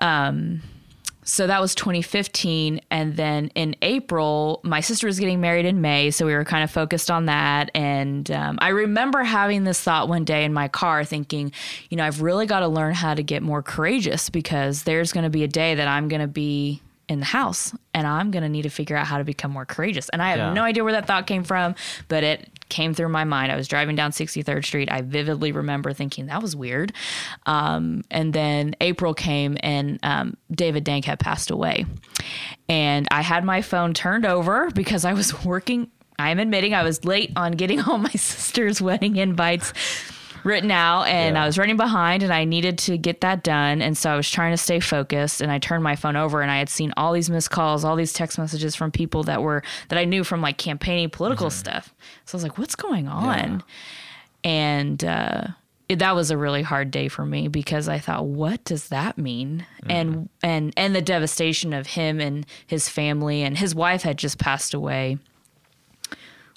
[SPEAKER 3] Um, so that was 2015 and then in april my sister was getting married in may so we were kind of focused on that and um, i remember having this thought one day in my car thinking you know i've really got to learn how to get more courageous because there's going to be a day that i'm going to be in the house and i'm going to need to figure out how to become more courageous. And i have
[SPEAKER 2] Yeah.
[SPEAKER 3] no idea where that thought came from but it came through my mind. I was driving down 63rd street. I vividly remember thinking that was weird. Um, and then April came and um, David Dank had passed away. And I had my phone turned over because I was working I am admitting I was late on getting all my sister's wedding invites written out and
[SPEAKER 2] Yeah.
[SPEAKER 3] I was running behind and I needed to get that done. And so I was trying to stay focused and I turned my phone over and I had seen all these missed calls, all these text messages from people that were that I knew from like campaigning political mm-hmm. stuff. So I was like, what's going on? And uh it, that was a really hard day for me because I thought, what does that mean? And mm-hmm. and and the devastation of him and his family and his wife had just passed away.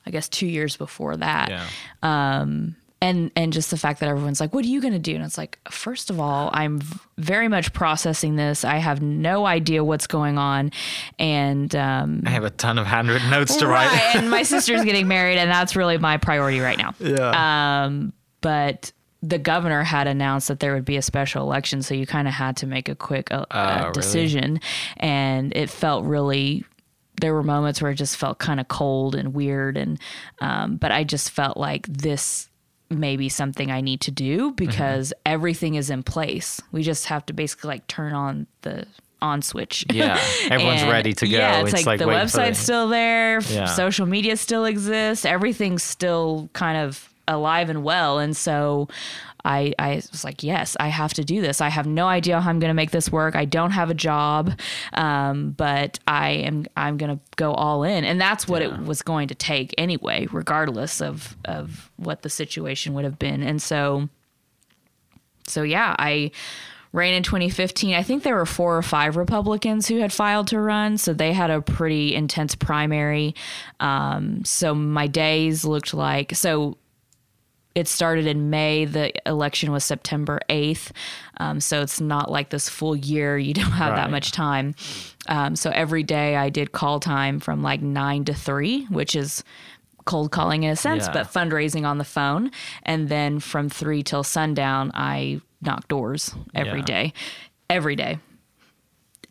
[SPEAKER 3] I guess two years before that
[SPEAKER 2] Yeah.
[SPEAKER 3] Um, and and just the fact that everyone's like what are you going to do and it's like first of all i'm very much processing this i have no idea what's going on and um
[SPEAKER 2] I have a ton of handwritten notes to
[SPEAKER 3] right,
[SPEAKER 2] write.
[SPEAKER 3] and my sister's getting married and that's really my priority right now
[SPEAKER 2] yeah.
[SPEAKER 3] um, but the governor had announced that there would be a special election so you kind of had to make a quick uh,
[SPEAKER 2] Oh,
[SPEAKER 3] uh,
[SPEAKER 2] really?
[SPEAKER 3] decision and it felt really there were moments where it just felt kind of cold and weird and um, but i just felt like this may be something i need to do because everything is in place we just have to basically like turn on the on switch
[SPEAKER 2] yeah. Everyone's ready to go.
[SPEAKER 3] Yeah, it's, like, the website's still there,
[SPEAKER 2] Yeah.
[SPEAKER 3] social media still exists, everything's still kind of alive and well. And so I I was like, yes, I have to do this. I have no idea how I'm going to make this work. I don't have a job, um, but I am I'm going to go all in, and that's what it was going to take anyway, regardless of of what the situation would have been. And so so yeah, I ran in 2015. I think there were four or five Republicans who had filed to run, so they had a pretty intense primary. Um, so my days looked like so. It started in May. The election was September 8th. Um, so it's not like this full year. You don't have that much time. Um, so every day I did call time from like nine to three, which is cold calling in a sense,
[SPEAKER 2] Yeah.
[SPEAKER 3] but fundraising on the phone. And then from three till sundown, I knock doors every
[SPEAKER 2] Yeah.
[SPEAKER 3] day, every day.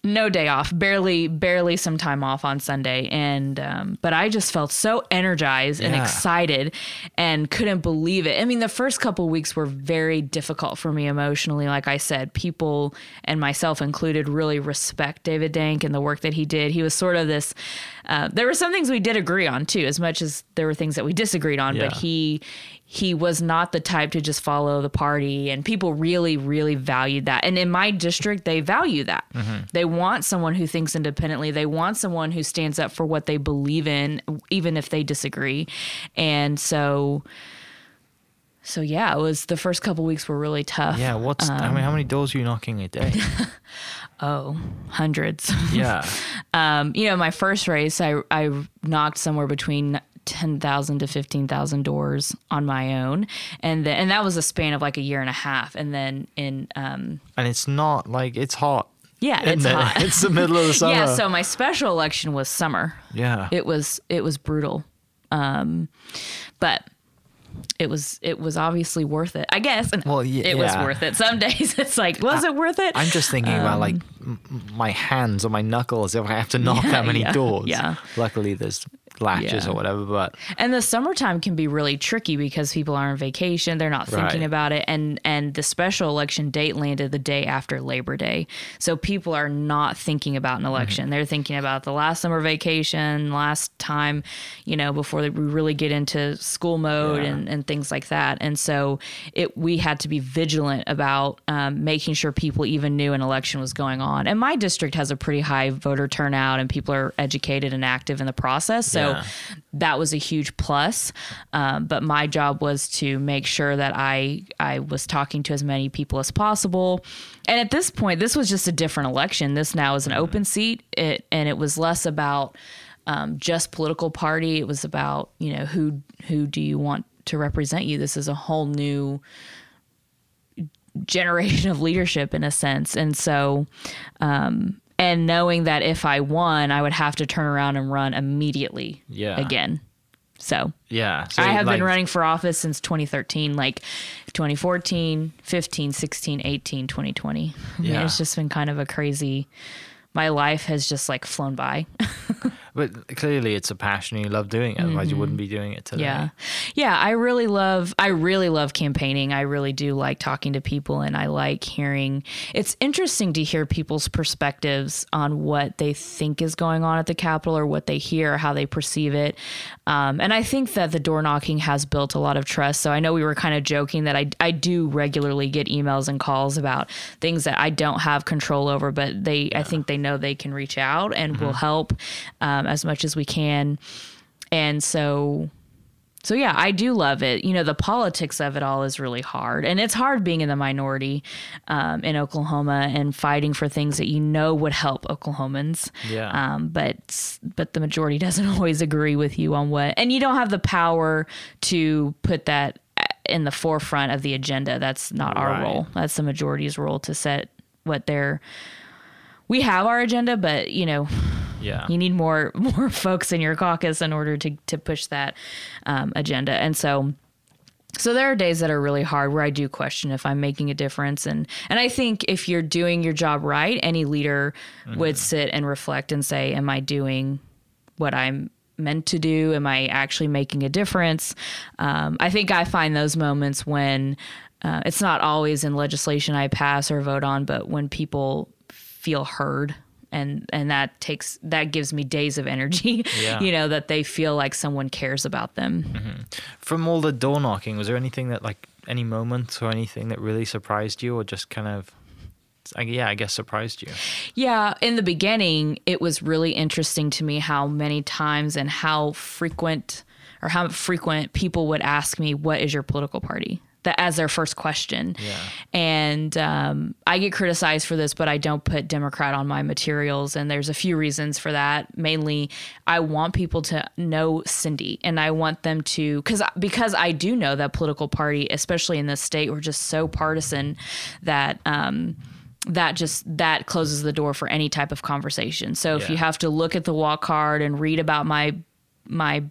[SPEAKER 3] No day off, barely, barely some time off on Sunday, and um, but I just felt so energized and
[SPEAKER 2] Yeah.
[SPEAKER 3] excited, and couldn't believe it. I mean, the first couple weeks were very difficult for me emotionally. Like I said, people and myself included really respect David Dank and the work that he did. He was sort of this. Uh, there were some things we did agree on too, as much as there were things that we disagreed on. But he he was not the type to just follow the party, and people really really valued that. And in my district, they value that. They want someone who thinks independently. They want someone who stands up for what they believe in, even if they disagree. And so. So yeah, it was the first couple weeks were really tough.
[SPEAKER 2] Yeah. What's, I mean, how many doors are you knocking a day?
[SPEAKER 3] Oh, hundreds.
[SPEAKER 2] yeah.
[SPEAKER 3] um, you know, my first race, I I knocked somewhere between ten thousand to fifteen thousand doors on my own, and then and that was a span of like a year and a half. And then in um,
[SPEAKER 2] And it's not like, it's hot.
[SPEAKER 3] yeah, it's
[SPEAKER 2] it?
[SPEAKER 3] hot.
[SPEAKER 2] It's the middle of the summer.
[SPEAKER 3] yeah. So my special election was summer.
[SPEAKER 2] yeah.
[SPEAKER 3] It was it was brutal, um, but. It was it was obviously worth it, I guess. And
[SPEAKER 2] Well, ye-
[SPEAKER 3] it was
[SPEAKER 2] yeah.
[SPEAKER 3] worth it. Some days it's like, was it worth it?
[SPEAKER 2] I'm just thinking about like m- m- my hands or my knuckles if I have to knock
[SPEAKER 3] Yeah,
[SPEAKER 2] that many
[SPEAKER 3] yeah,
[SPEAKER 2] doors.
[SPEAKER 3] yeah.
[SPEAKER 2] Luckily, there's latches
[SPEAKER 3] Yeah.
[SPEAKER 2] or whatever, but
[SPEAKER 3] And the summertime can be really tricky because people are on vacation, they're not thinking
[SPEAKER 2] Right.
[SPEAKER 3] about it and and the special election date landed the day after Labor Day. So people are not thinking about
[SPEAKER 2] Mm-hmm.
[SPEAKER 3] an election. They're thinking about the last summer vacation, last time, you know, before we really get into school mode
[SPEAKER 2] Yeah.
[SPEAKER 3] and, and things like that. And so it we had to be vigilant about um, making sure people even knew an election was going on. And my district has a pretty high voter turnout and people are educated and active in the process. So
[SPEAKER 2] Yeah.
[SPEAKER 3] that was a huge plus. Um, but my job was to make sure that I I was talking to as many people as possible. And at this point, this was just a different election. This now is an open seat, it, and it was less about um, just political party. It was about you know who who do you want to represent you. This is a whole new generation of leadership in a sense, and so. Um, and knowing that if I won, I would have to turn around and run immediately
[SPEAKER 2] Yeah.
[SPEAKER 3] again. So
[SPEAKER 2] yeah. So
[SPEAKER 3] I have
[SPEAKER 2] like,
[SPEAKER 3] been running for office since 2013, like 2014, 15, 16, 18, 2020. I mean,
[SPEAKER 2] Yeah.
[SPEAKER 3] it's just been kind of a crazy. My life has just like flown by.
[SPEAKER 2] But clearly, it's a passion. You love doing it. Otherwise, you wouldn't be doing it today.
[SPEAKER 3] Mm-hmm. Yeah. Yeah, I really love I really love campaigning. I really do like talking to people and I like hearing it's interesting to hear people's perspectives on what they think is going on at the Capitol or what they hear, how they perceive it. Um, and I think that the door knocking has built a lot of trust. So I know we were kind of joking that I, I do regularly get emails and calls about things that I don't have control over, but they I think they know they can reach out and will help um, as much as we can. And so so yeah, I do love it. You know, the politics of it all is really hard, and it's hard being in the minority um, in Oklahoma and fighting for things that you know would help Oklahomans.
[SPEAKER 2] Yeah.
[SPEAKER 3] Um, but but the majority doesn't always agree with you on what, and you don't have the power to put that in the forefront of the agenda. That's not our
[SPEAKER 2] Right.
[SPEAKER 3] role. That's the majority's role to set what their. We have our agenda, but you know,
[SPEAKER 2] Yeah.
[SPEAKER 3] you need more more folks in your caucus in order to to push that um, agenda. And so so there are days that are really hard where I do question if I'm making a difference and and I think if you're doing your job right, any leader would sit and reflect and say, Am I doing what I'm meant to do? Am I actually making a difference? Um, I think I find those moments when uh, it's not always in legislation I pass or vote on, but when people feel heard. And, and that takes that gives me days of energy,
[SPEAKER 2] Yeah.
[SPEAKER 3] you know, that they feel like someone cares about them. Mm-hmm.
[SPEAKER 2] From all the door knocking, was there anything that, like, any moments or anything that really surprised you or just kind of, yeah, I guess surprised you?
[SPEAKER 3] Yeah, in the beginning, it was really interesting to me how many times and how frequent or how frequent people would ask me, "What is your political party?" That as their first question.
[SPEAKER 2] Yeah.
[SPEAKER 3] And um, I get criticized for this, but I don't put Democrat on my materials, and there's a few reasons for that. Mainly, I want people to know Cyndi, and I want them to because because I do know that political party, especially in this state, we're just so partisan that. Um, that just that closes the door for any type of conversation. So if
[SPEAKER 2] Yeah.
[SPEAKER 3] you have to look at the walk card and read about my my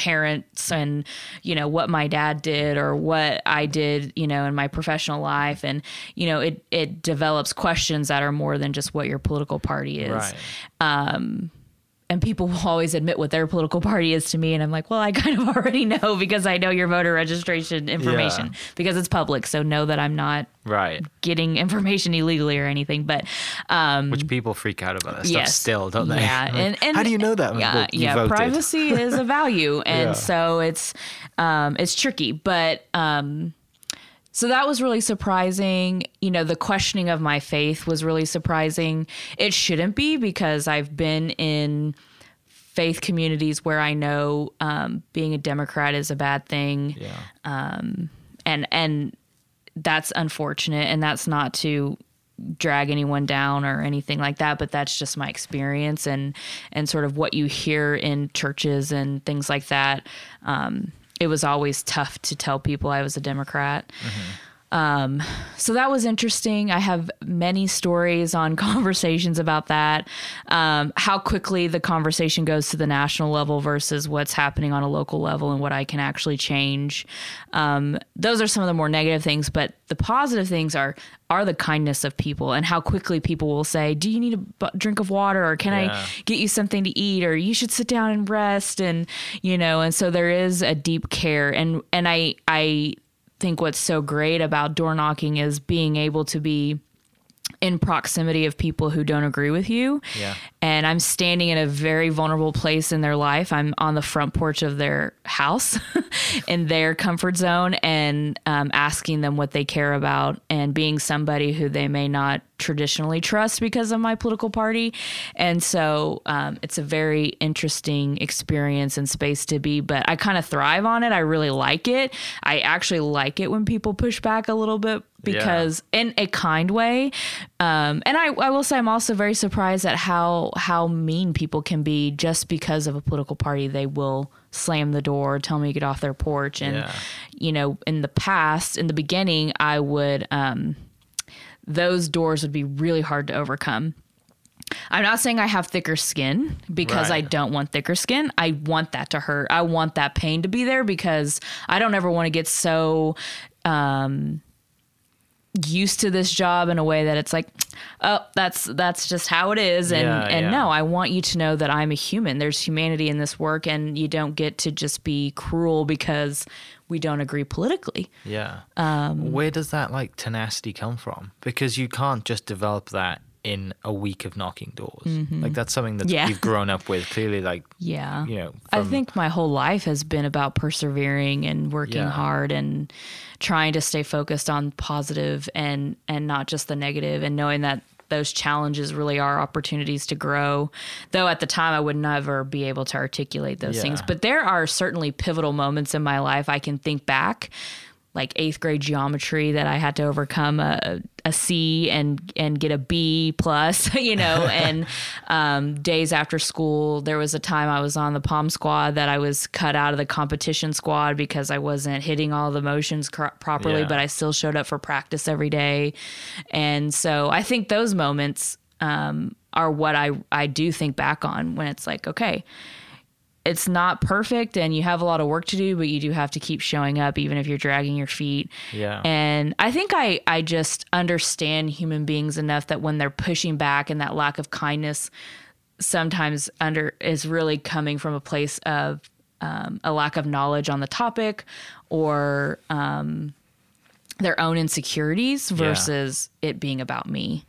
[SPEAKER 3] parents and you know what my dad did or what I did you know in my professional life and you know it it develops questions that are more than just what your political party is
[SPEAKER 2] Right.
[SPEAKER 3] Um, and people will always admit what their political party is to me and i'm like well i kind of already know because i know your voter registration information
[SPEAKER 2] Yeah.
[SPEAKER 3] because it's public so know that i'm not
[SPEAKER 2] Right.
[SPEAKER 3] getting information illegally or anything but um
[SPEAKER 2] Which people freak out about that stuff still, don't they?
[SPEAKER 3] yeah and, and
[SPEAKER 2] how do you know that?
[SPEAKER 3] yeah yeah
[SPEAKER 2] voted.
[SPEAKER 3] privacy is a value and
[SPEAKER 2] Yeah.
[SPEAKER 3] so it's um it's tricky but um so that was really surprising. You know, the questioning of my faith was really surprising. It shouldn't be because I've been in faith communities where I know um, being a Democrat is a bad thing
[SPEAKER 2] Yeah.
[SPEAKER 3] and and that's unfortunate and that's not to drag anyone down or anything like that but that's just my experience and and sort of what you hear in churches and things like that um, it was always tough to tell people I was a Democrat mm-hmm. Um, so that was interesting. I have many stories on conversations about that. Um, how quickly the conversation goes to the national level versus what's happening on a local level and what I can actually change. Um, those are some of the more negative things, but the positive things are are the kindness of people and how quickly people will say, "Do you need a drink of water or can
[SPEAKER 2] Yeah.
[SPEAKER 3] I get you something to eat or you should sit down and rest?" And you know, and so there is a deep care and and I I think what's so great about door knocking is being able to be in proximity of people who don't agree with you.
[SPEAKER 2] Yeah.
[SPEAKER 3] And I'm standing in a very vulnerable place in their life. I'm on the front porch of their house in their comfort zone and um, asking them what they care about and being somebody who they may not traditionally trust because of my political party. And so um, it's a very interesting experience and space to be, but I kind of thrive on it. I really like it. I actually like it when people push back a little bit because in a kind way. Um, and I, I will say I'm also very surprised at how how mean people can be just because of a political party. They will slam the door, tell me to get off their porch, and
[SPEAKER 2] Yeah.
[SPEAKER 3] you know, in the past, in the beginning, I would um, those doors would be really hard to overcome. I'm not saying I have thicker skin because I don't want thicker skin. I want that to hurt. I want that pain to be there because I don't ever want to get so um used to this job in a way that it's like oh that's that's just how it is and
[SPEAKER 2] Yeah,
[SPEAKER 3] and
[SPEAKER 2] yeah.
[SPEAKER 3] no I want you to know that I'm a human there's humanity in this work and you don't get to just be cruel because we don't agree politically
[SPEAKER 2] Yeah.
[SPEAKER 3] Um,
[SPEAKER 2] Where does that like tenacity come from? Because you can't just develop that in a week of knocking doors. Like that's something that
[SPEAKER 3] Mm-hmm. Yeah.
[SPEAKER 2] you've grown up with. Clearly, like
[SPEAKER 3] yeah
[SPEAKER 2] you know.
[SPEAKER 3] I think my whole life has been about persevering and working
[SPEAKER 2] Yeah.
[SPEAKER 3] hard and trying to stay focused on positive and and not just the negative and knowing that those challenges really are opportunities to grow. Though at the time I would never be able to articulate those things. But there are certainly pivotal moments in my life I can think back like eighth grade geometry that I had to overcome a, a C and and get a B plus, you know, and um, days after school, there was a time I was on the pom squad that I was cut out of the competition squad because I wasn't hitting all the motions cor- properly,
[SPEAKER 2] Yeah.
[SPEAKER 3] but I still showed up for practice every day, and so I think those moments um, are what I I do think back on when it's like okay it's not perfect and you have a lot of work to do, but you do have to keep showing up even if you're dragging your feet.
[SPEAKER 2] Yeah.
[SPEAKER 3] And I think I I just understand human beings enough that when they're pushing back and that lack of kindness sometimes under is really coming from a place of um, a lack of knowledge on the topic or um, their own insecurities versus it being about me.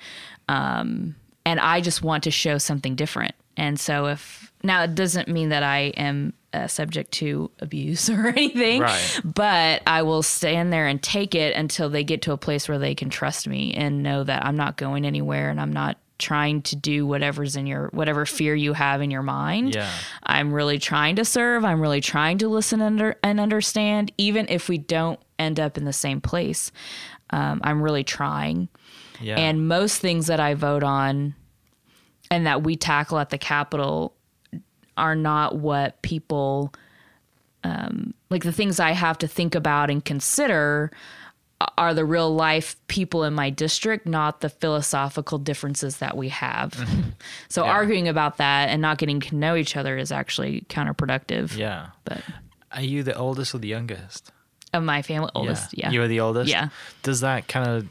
[SPEAKER 3] Um, and I just want to show something different. And so if now it doesn't mean that I am uh, subject to abuse or anything,
[SPEAKER 2] Right.
[SPEAKER 3] but I will stand there and take it until they get to a place where they can trust me and know that I'm not going anywhere and I'm not trying to do whatever's in your whatever fear you have in your mind.
[SPEAKER 2] Yeah.
[SPEAKER 3] I'm really trying to serve. I'm really trying to listen under, and understand, even if we don't end up in the same place. Um, I'm really trying.
[SPEAKER 2] Yeah.
[SPEAKER 3] And most things that I vote on and that we tackle at the Capitol are not what people, um, like the things I have to think about and consider are the real life people in my district, not the philosophical differences that we have. so
[SPEAKER 2] Yeah.
[SPEAKER 3] arguing about that and not getting to know each other is actually counterproductive.
[SPEAKER 2] yeah.
[SPEAKER 3] But
[SPEAKER 2] Are you the oldest or the youngest?
[SPEAKER 3] of my family, oldest, yeah.
[SPEAKER 2] You are the oldest.
[SPEAKER 3] Yeah.
[SPEAKER 2] Does that kind of?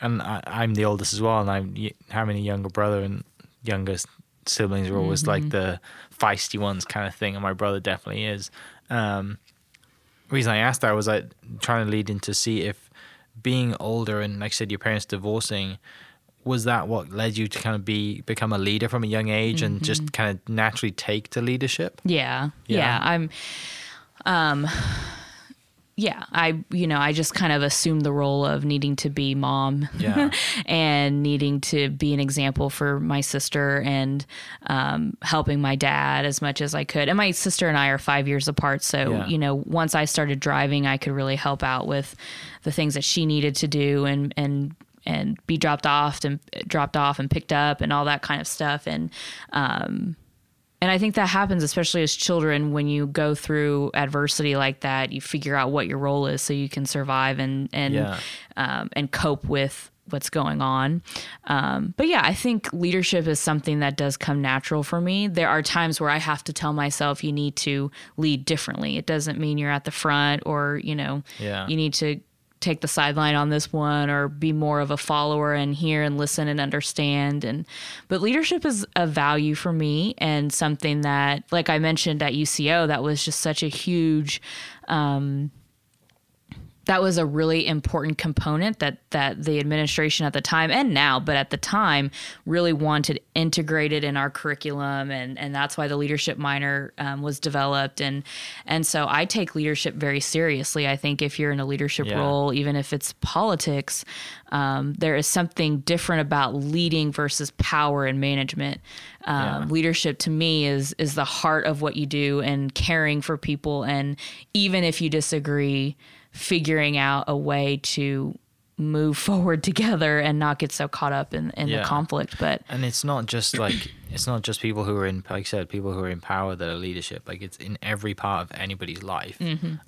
[SPEAKER 2] And I, I'm the oldest as well, and I'm having a younger brother and youngest siblings are always
[SPEAKER 3] Mm-hmm.
[SPEAKER 2] like the feisty ones kind of thing, and my brother definitely is. Um, reason I asked that was like trying to lead in to see if being older and like I said, your parents divorcing. Was that what led you to kind of be become a leader from a young age and
[SPEAKER 3] Mm-hmm.
[SPEAKER 2] just kind of naturally take to leadership?
[SPEAKER 3] Yeah,
[SPEAKER 2] Yeah.
[SPEAKER 3] yeah. I'm, um, yeah. I, you know, I just kind of assumed the role of needing to be mom.
[SPEAKER 2] Yeah.
[SPEAKER 3] and needing to be an example for my sister and um, helping my dad as much as I could. And my sister and I are five years apart, so
[SPEAKER 2] Yeah.
[SPEAKER 3] you know, once I started driving, I could really help out with the things that she needed to do and and and be dropped off and dropped off and picked up and all that kind of stuff and um and I think that happens, especially as children, when you go through adversity like that. You figure out what your role is, so you can survive and and
[SPEAKER 2] Yeah.
[SPEAKER 3] um, and cope with what's going on. Um, but yeah, I think leadership is something that does come natural for me. There are times where I have to tell myself you need to lead differently. It doesn't mean you're at the front or you know
[SPEAKER 2] Yeah.
[SPEAKER 3] you need to take the sideline on this one or be more of a follower and hear and listen and understand. And but leadership is a value for me and something that like I mentioned at UCO that was just such a huge um that was a really important component that that the administration at the time and now but at the time really wanted integrated in our curriculum and and that's why the leadership minor um, was developed and and so I take leadership very seriously I think if you're in a leadership
[SPEAKER 2] Yeah.
[SPEAKER 3] role even if it's politics um, there is something different about leading versus power and management um,
[SPEAKER 2] Yeah.
[SPEAKER 3] leadership to me is is the heart of what you do and caring for people and even if you disagree figuring out a way to move forward together and not get so caught up in, in
[SPEAKER 2] Yeah.
[SPEAKER 3] the conflict but
[SPEAKER 2] And it's not just like it's not just people who are in, like I said, people who are in power that are leadership. Like it's in every part of anybody's life. Uh,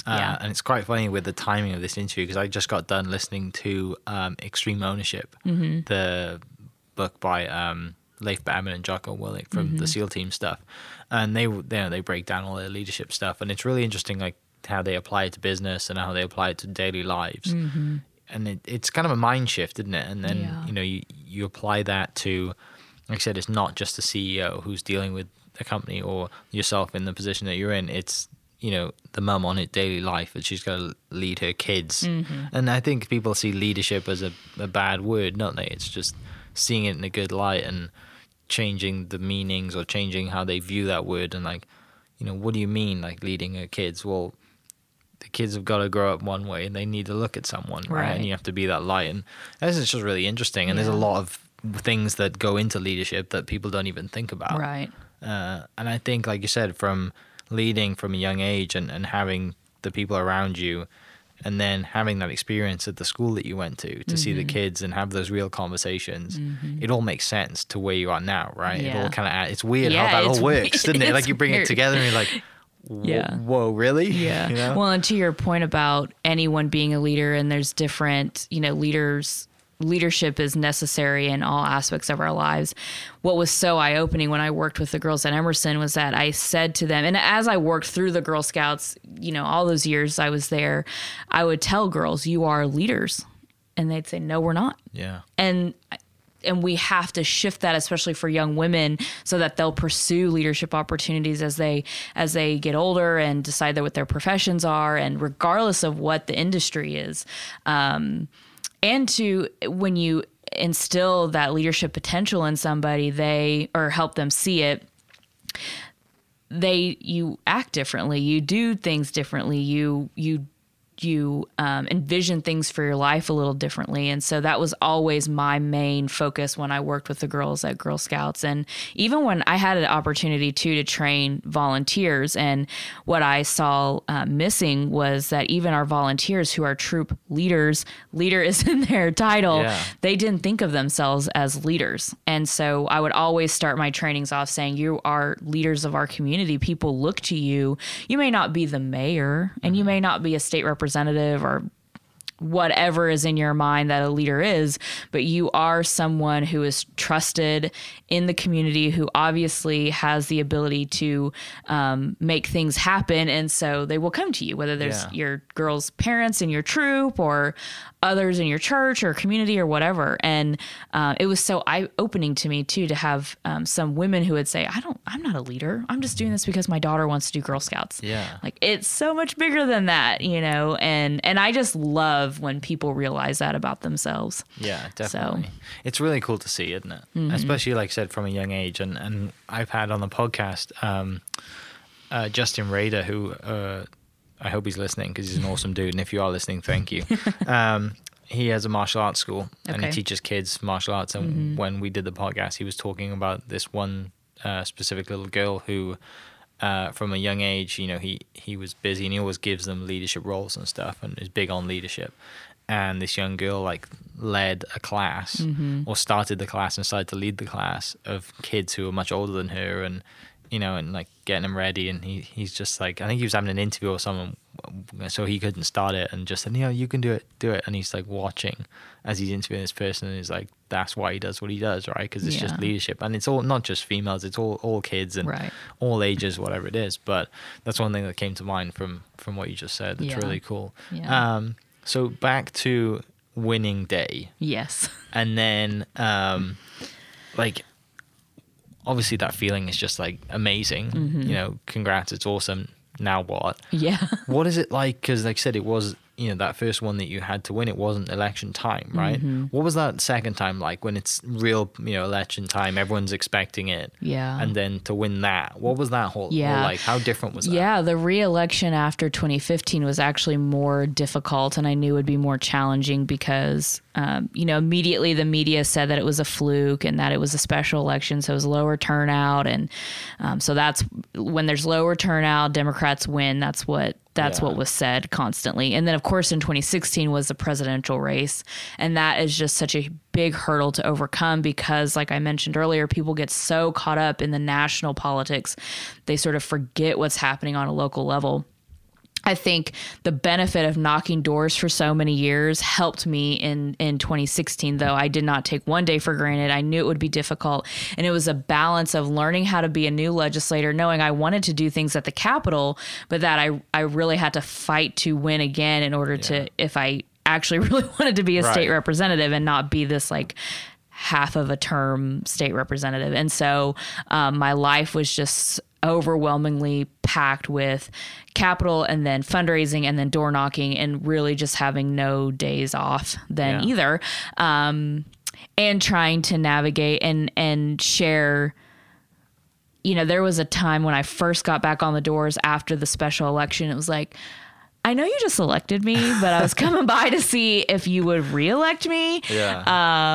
[SPEAKER 3] Yeah.
[SPEAKER 2] And it's quite funny with the timing of this interview because I just got done listening to um, Extreme Ownership, the book by um, Leif Babin and Jocko Willink from the SEAL Team stuff, and they you know they break down all their leadership stuff, and it's really interesting like how they apply it to business and how they apply it to daily lives. Mm-hmm. and it, it's kind of a mind shift, isn't it? And then
[SPEAKER 3] Yeah.
[SPEAKER 2] you know you you apply that to, like I said, it's not just the CEO who's dealing with a company or yourself in the position that you're in. It's you know the mum on it daily life that she's got to lead her kids, mm-hmm. and I think people see leadership as a, a bad word, don't they? It's just seeing it in a good light and changing the meanings or changing how they view that word and like you know what do you mean like leading her kids well the kids have got to grow up one way and they need to look at someone right,
[SPEAKER 3] Right.
[SPEAKER 2] and you have to be that light and this is just really interesting and there's a lot of things that go into leadership that people don't even think about
[SPEAKER 3] Right.
[SPEAKER 2] uh, and I think, like you said, from leading from a young age and, and having the people around you, and then having that experience at the school that you went to to see the
[SPEAKER 3] Mm-hmm.
[SPEAKER 2] kids and have those real conversations, it all makes sense to where you are now, right?
[SPEAKER 3] yeah.
[SPEAKER 2] It all kind of it's weird
[SPEAKER 3] Yeah,
[SPEAKER 2] how that all works,
[SPEAKER 3] weird.
[SPEAKER 2] doesn't it? Like you bring it together and you're like, "Whoa-
[SPEAKER 3] Yeah.
[SPEAKER 2] whoa, really?
[SPEAKER 3] Yeah.
[SPEAKER 2] You know?
[SPEAKER 3] Well, and to your point about anyone being a leader, and there's different, you know, leaders. Leadership is necessary in all aspects of our lives. What was so eye opening when I worked with the girls at Emerson was that I said to them, and as I worked through the Girl Scouts, you know, all those years I was there, I would tell girls, "You are leaders," and they'd say, "No, we're not."
[SPEAKER 2] yeah.
[SPEAKER 3] and and we have to shift that especially for young women so that they'll pursue leadership opportunities as they as they get older and decide that what their professions are and regardless of what the industry is. Um, and to when you instill that leadership potential in somebody they or help them see it they you act differently you do things differently you you you um, envision things for your life a little differently and so that was always my main focus when i worked with the girls at girl scouts and even when i had an opportunity too to train volunteers and what i saw uh, missing was that even our volunteers who are troop leaders leader is in their title
[SPEAKER 2] Yeah.
[SPEAKER 3] they didn't think of themselves as leaders. And so I would always start my trainings off saying, You are leaders of our community. People look to you. You may not be the mayor and you may not be a state representative or whatever is in your mind that a leader is, but you are someone who is trusted in the community, who obviously has the ability to um, make things happen. And so they will come to you, whether there's
[SPEAKER 2] Yeah.
[SPEAKER 3] your girls' parents in your troop or others in your church or community or whatever. And uh, it was so eye opening to me too to have um, some women who would say, "I don't, I'm not a leader. I'm just doing this because my daughter wants to do Girl Scouts."
[SPEAKER 2] Yeah.
[SPEAKER 3] like it's so much bigger than that, you know. And and I just love when people realize that about themselves.
[SPEAKER 2] Yeah, definitely. It's really cool to see, isn't it?
[SPEAKER 3] Mm-hmm.
[SPEAKER 2] Especially like I said from a young age, and and I've had on the podcast um, uh, Justin Rader, who uh, I hope he's listening because he's an awesome dude, and if you are listening, thank you. um, he has a martial arts school and he teaches kids martial arts. And when we did the podcast, he was talking about this one uh, specific little girl who. Uh, from a young age, you know, he, he was busy and he always gives them leadership roles and stuff and is big on leadership. And this young girl like led a class or started the class and started to lead the class of kids who were much older than her and you know and like getting him ready and he, he's just like I think he was having an interview or something so he couldn't start it and just said you know you can do it do it and he's like watching as he's interviewing this person and he's like that's why he does what he does right because it's just leadership and it's all not just females it's all all kids and
[SPEAKER 3] Right.
[SPEAKER 2] all ages whatever it is but that's one thing that came to mind from from what you just said That's
[SPEAKER 3] Yeah.
[SPEAKER 2] really cool
[SPEAKER 3] Yeah.
[SPEAKER 2] um so back to winning day
[SPEAKER 3] Yes.
[SPEAKER 2] and then um like obviously that feeling is just like amazing
[SPEAKER 3] Mm-hmm.
[SPEAKER 2] you know congrats it's awesome now what
[SPEAKER 3] Yeah.
[SPEAKER 2] what is it like because like i said it was you know that first one that you had to win it wasn't election time right
[SPEAKER 3] Mm-hmm.
[SPEAKER 2] what was that second time like when it's real you know election time everyone's expecting it
[SPEAKER 3] Yeah.
[SPEAKER 2] and then to win that what was that whole,
[SPEAKER 3] Yeah.
[SPEAKER 2] like how different was that
[SPEAKER 3] Yeah, the re-election after 2015 was actually more difficult, and I knew would be more challenging because, um, you know, immediately the media said that it was a fluke and that it was a special election, so it was lower turnout, and um, so that's when there's lower turnout, Democrats win. That's what that's
[SPEAKER 2] Yeah.
[SPEAKER 3] what was said constantly. And then, of course, in 2016 was the presidential race, and that is just such a big hurdle to overcome because, like I mentioned earlier, people get so caught up in the national politics, they sort of forget what's happening on a local level. I think the benefit of knocking doors for so many years helped me in in 2016 though I did not take one day for granted. I knew it would be difficult and it was a balance of learning how to be a new legislator, knowing I wanted to do things at the Capitol, but that I I really had to fight to win again in order
[SPEAKER 2] Yeah.
[SPEAKER 3] to if I actually really wanted to be a state representative and not be this like half of a term state representative. And so um, my life was just overwhelmingly packed with Capitol and then fundraising and then door knocking and really just having no days off then
[SPEAKER 2] Yeah.
[SPEAKER 3] either. Um, and trying to navigate and and share you know, there was a time when I first got back on the doors after the special election. It was like, I know you just elected me, but I was coming by to see if you would reelect me.
[SPEAKER 2] Yeah.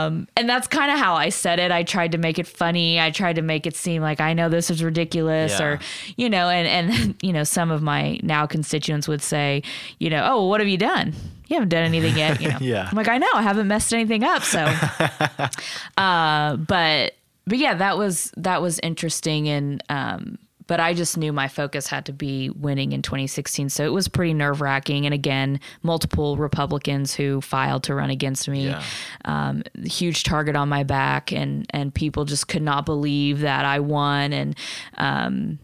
[SPEAKER 3] Um, and that's kind of how I said it. I tried to make it funny. I tried to make it seem like I know this is ridiculous,
[SPEAKER 2] Yeah.
[SPEAKER 3] or you know, and and you know, some of my now constituents would say, you know, oh, well, what have you done? You haven't done anything yet. You know,
[SPEAKER 2] Yeah.
[SPEAKER 3] I'm like, I know, I haven't messed anything up. So, uh, but but yeah, that was that was interesting, and um, but I just knew my focus had to be winning in 2016. So it was pretty nerve wracking. And again, multiple Republicans who filed to run against me,
[SPEAKER 2] Yeah.
[SPEAKER 3] um, huge target on my back, and and people just could not believe that I won. And um,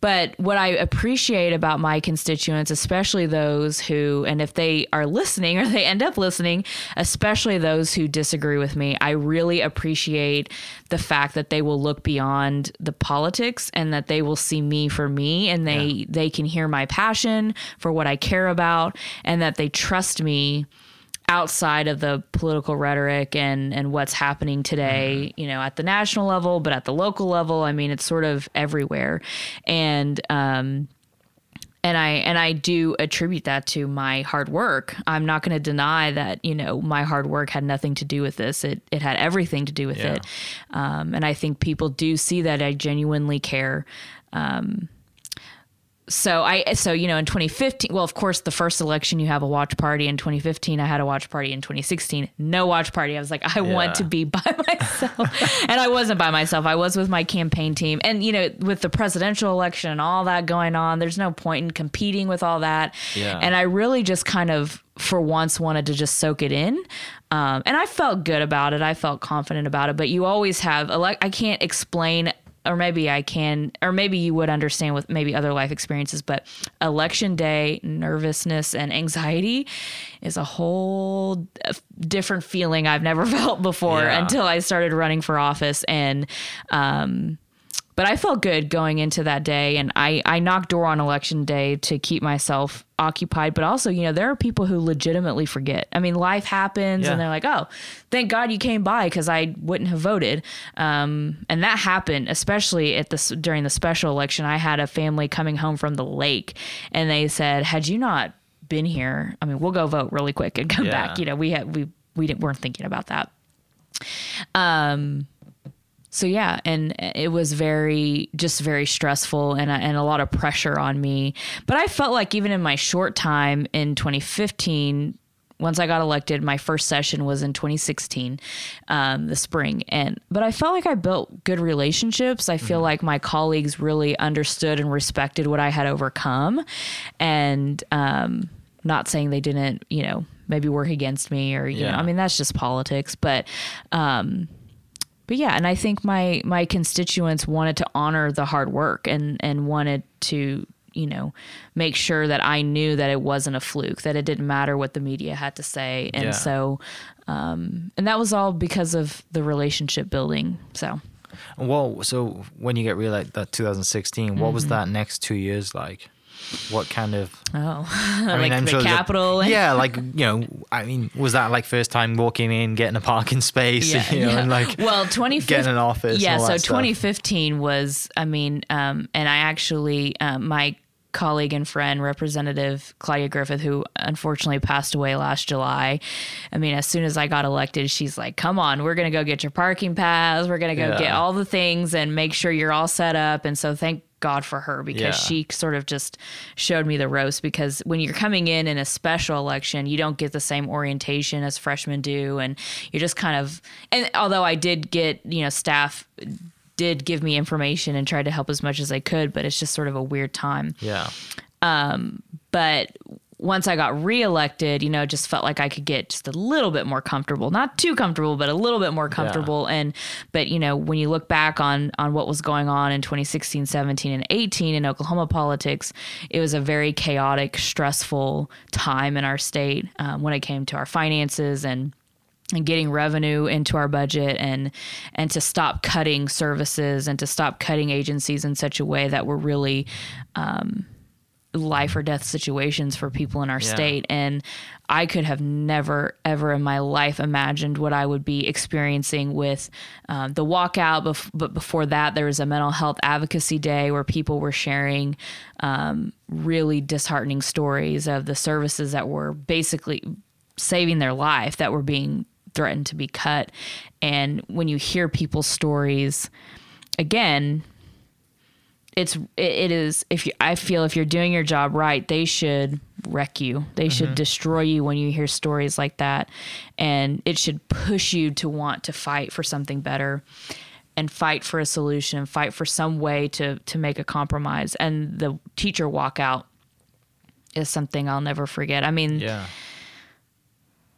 [SPEAKER 3] but what I appreciate about my constituents, especially those who, and if they are listening or they end up listening, especially those who disagree with me, I really appreciate the fact that they will look beyond the politics and that they will see me for me and they
[SPEAKER 2] Yeah.
[SPEAKER 3] they can hear my passion for what I care about and that they trust me outside of the political rhetoric and and what's happening today you know at the national level but at the local level i mean it's sort of everywhere and um and I and I do attribute that to my hard work. I'm not going to deny that you know my hard work had nothing to do with this. It it had everything to do with
[SPEAKER 2] Yeah.
[SPEAKER 3] it, um, and I think people do see that I genuinely care. Um, so I so you know in 2015 well of course the first election you have a watch party. In 2015 I had a watch party. In 2016 no watch party. I was like I
[SPEAKER 2] Yeah.
[SPEAKER 3] want to be by myself. And I wasn't by myself. I was with my campaign team. And you know with the presidential election and all that going on there's no point in competing with all that.
[SPEAKER 2] Yeah.
[SPEAKER 3] and I really just kind of for once wanted to just soak it in. Um, and I felt good about it. I felt confident about it. But you always have elect I can't explain or maybe I can, or maybe you would understand with maybe other life experiences, but election day nervousness and anxiety is a whole different feeling I've never felt before
[SPEAKER 2] Yeah.
[SPEAKER 3] until I started running for office. And, um, but I felt good going into that day, and I I knocked door on election day to keep myself occupied. But also, you know, there are people who legitimately forget. I mean, life happens,
[SPEAKER 2] Yeah.
[SPEAKER 3] and they're like, "Oh, thank God you came by because I wouldn't have voted." Um, and that happened, especially at this during the special election. I had a family coming home from the lake, and they said, "Had you not been here, I mean, we'll go vote really quick and come
[SPEAKER 2] Yeah.
[SPEAKER 3] back." You know, we had we we didn't weren't thinking about that. Um, so yeah and it was very just very stressful and, and a lot of pressure on me. But i felt like even in my short time in 2015 once i got elected my first session was in 2016 um, the spring. And but i felt like i built good relationships. I feel like my colleagues really understood and respected what i had overcome. And um, not saying they didn't you know maybe work against me or you know i mean that's just politics. But um, but yeah, and I think my my constituents wanted to honor the hard work and and wanted to you know make sure that I knew that it wasn't a fluke, that it didn't matter what the media had to say, and
[SPEAKER 2] Yeah.
[SPEAKER 3] so um, and that was all because of the relationship building. So
[SPEAKER 2] Well, so when you get reelected, that 2016, what was
[SPEAKER 3] Mm-hmm.
[SPEAKER 2] that next two years like? What kind of?
[SPEAKER 3] oh,
[SPEAKER 2] I
[SPEAKER 3] like the
[SPEAKER 2] there's a-
[SPEAKER 3] Capitol.
[SPEAKER 2] yeah, like you know, I mean, was that like first time walking in, getting a parking space,
[SPEAKER 3] Yeah,
[SPEAKER 2] you know,
[SPEAKER 3] yeah.
[SPEAKER 2] and like
[SPEAKER 3] well 2015
[SPEAKER 2] getting an office?
[SPEAKER 3] yeah so
[SPEAKER 2] that stuff?
[SPEAKER 3] 2015 was i mean um, and i actually um, my colleague and friend representative claudia griffith who unfortunately passed away last july i mean as soon as i got elected she's like come on we're going to go get your parking pass we're going to go
[SPEAKER 2] Yeah.
[SPEAKER 3] get all the things and make sure you're all set up and so thank God for her because
[SPEAKER 2] Yeah.
[SPEAKER 3] she sort of just showed me the ropes. Because when you're coming in in a special election, you don't get the same orientation as freshmen do, and you're just kind of. And although I did get, you know, staff did give me information and tried to help as much as I could, but it's just sort of a weird time
[SPEAKER 2] Yeah, Um,
[SPEAKER 3] but once I got reelected, you know, just felt like I could get just a little bit more comfortable. Not too comfortable, but a little bit more comfortable. Yeah. And but you know, when you look back on on what was going on in 2016, 17, and 18 in Oklahoma politics, it was a very chaotic, stressful time in our state um, when it came to our finances and and getting revenue into our budget and and to stop cutting services and to stop cutting agencies in such a way that we're really um, life or death situations for people in our yeah. state. And I could have never, ever in my life imagined what I would be experiencing with um, the walkout. Bef- but before that, there was a mental health advocacy day where people were sharing um, really disheartening stories of the services that were basically saving their life that were being threatened to be cut. And when you hear people's stories, again, it's it is if you, I feel if you're doing your job right, they should wreck you. They mm-hmm. should destroy you when you hear stories like that, and it should push you to want to fight for something better, and fight for a solution, fight for some way to to make a compromise. And the teacher walkout is something I'll never forget. I mean,
[SPEAKER 2] yeah.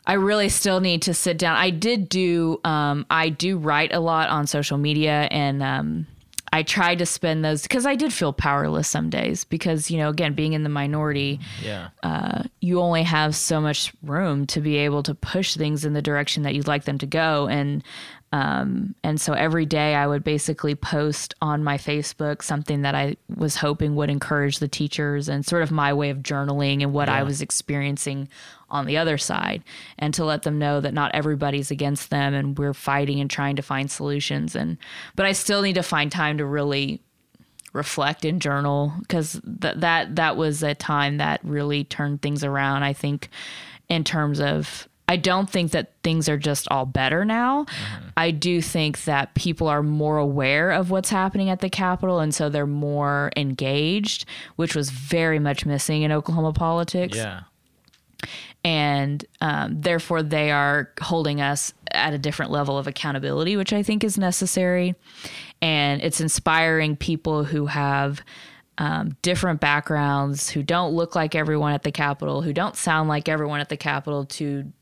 [SPEAKER 3] I really still need to sit down. I did do, um, I do write a lot on social media and, um, I tried to spend those because I did feel powerless some days because you know again being in the minority,
[SPEAKER 2] yeah,
[SPEAKER 3] uh, you only have so much room to be able to push things in the direction that you'd like them to go, and um, and so every day I would basically post on my Facebook something that I was hoping would encourage the teachers and sort of my way of journaling and what yeah. I was experiencing on the other side and to let them know that not everybody's against them and we're fighting and trying to find solutions and but I still need to find time to really reflect and journal because that that that was a time that really turned things around I think in terms of I don't think that things are just all better now. Mm-hmm. I do think that people are more aware of what's happening at the Capitol, and so they're more engaged, which was very much missing in Oklahoma politics.
[SPEAKER 2] Yeah
[SPEAKER 3] and um, therefore they are holding us at a different level of accountability, which I think is necessary. And it's inspiring people who have um, different backgrounds, who don't look like everyone at the Capitol, who don't sound like everyone at the Capitol, to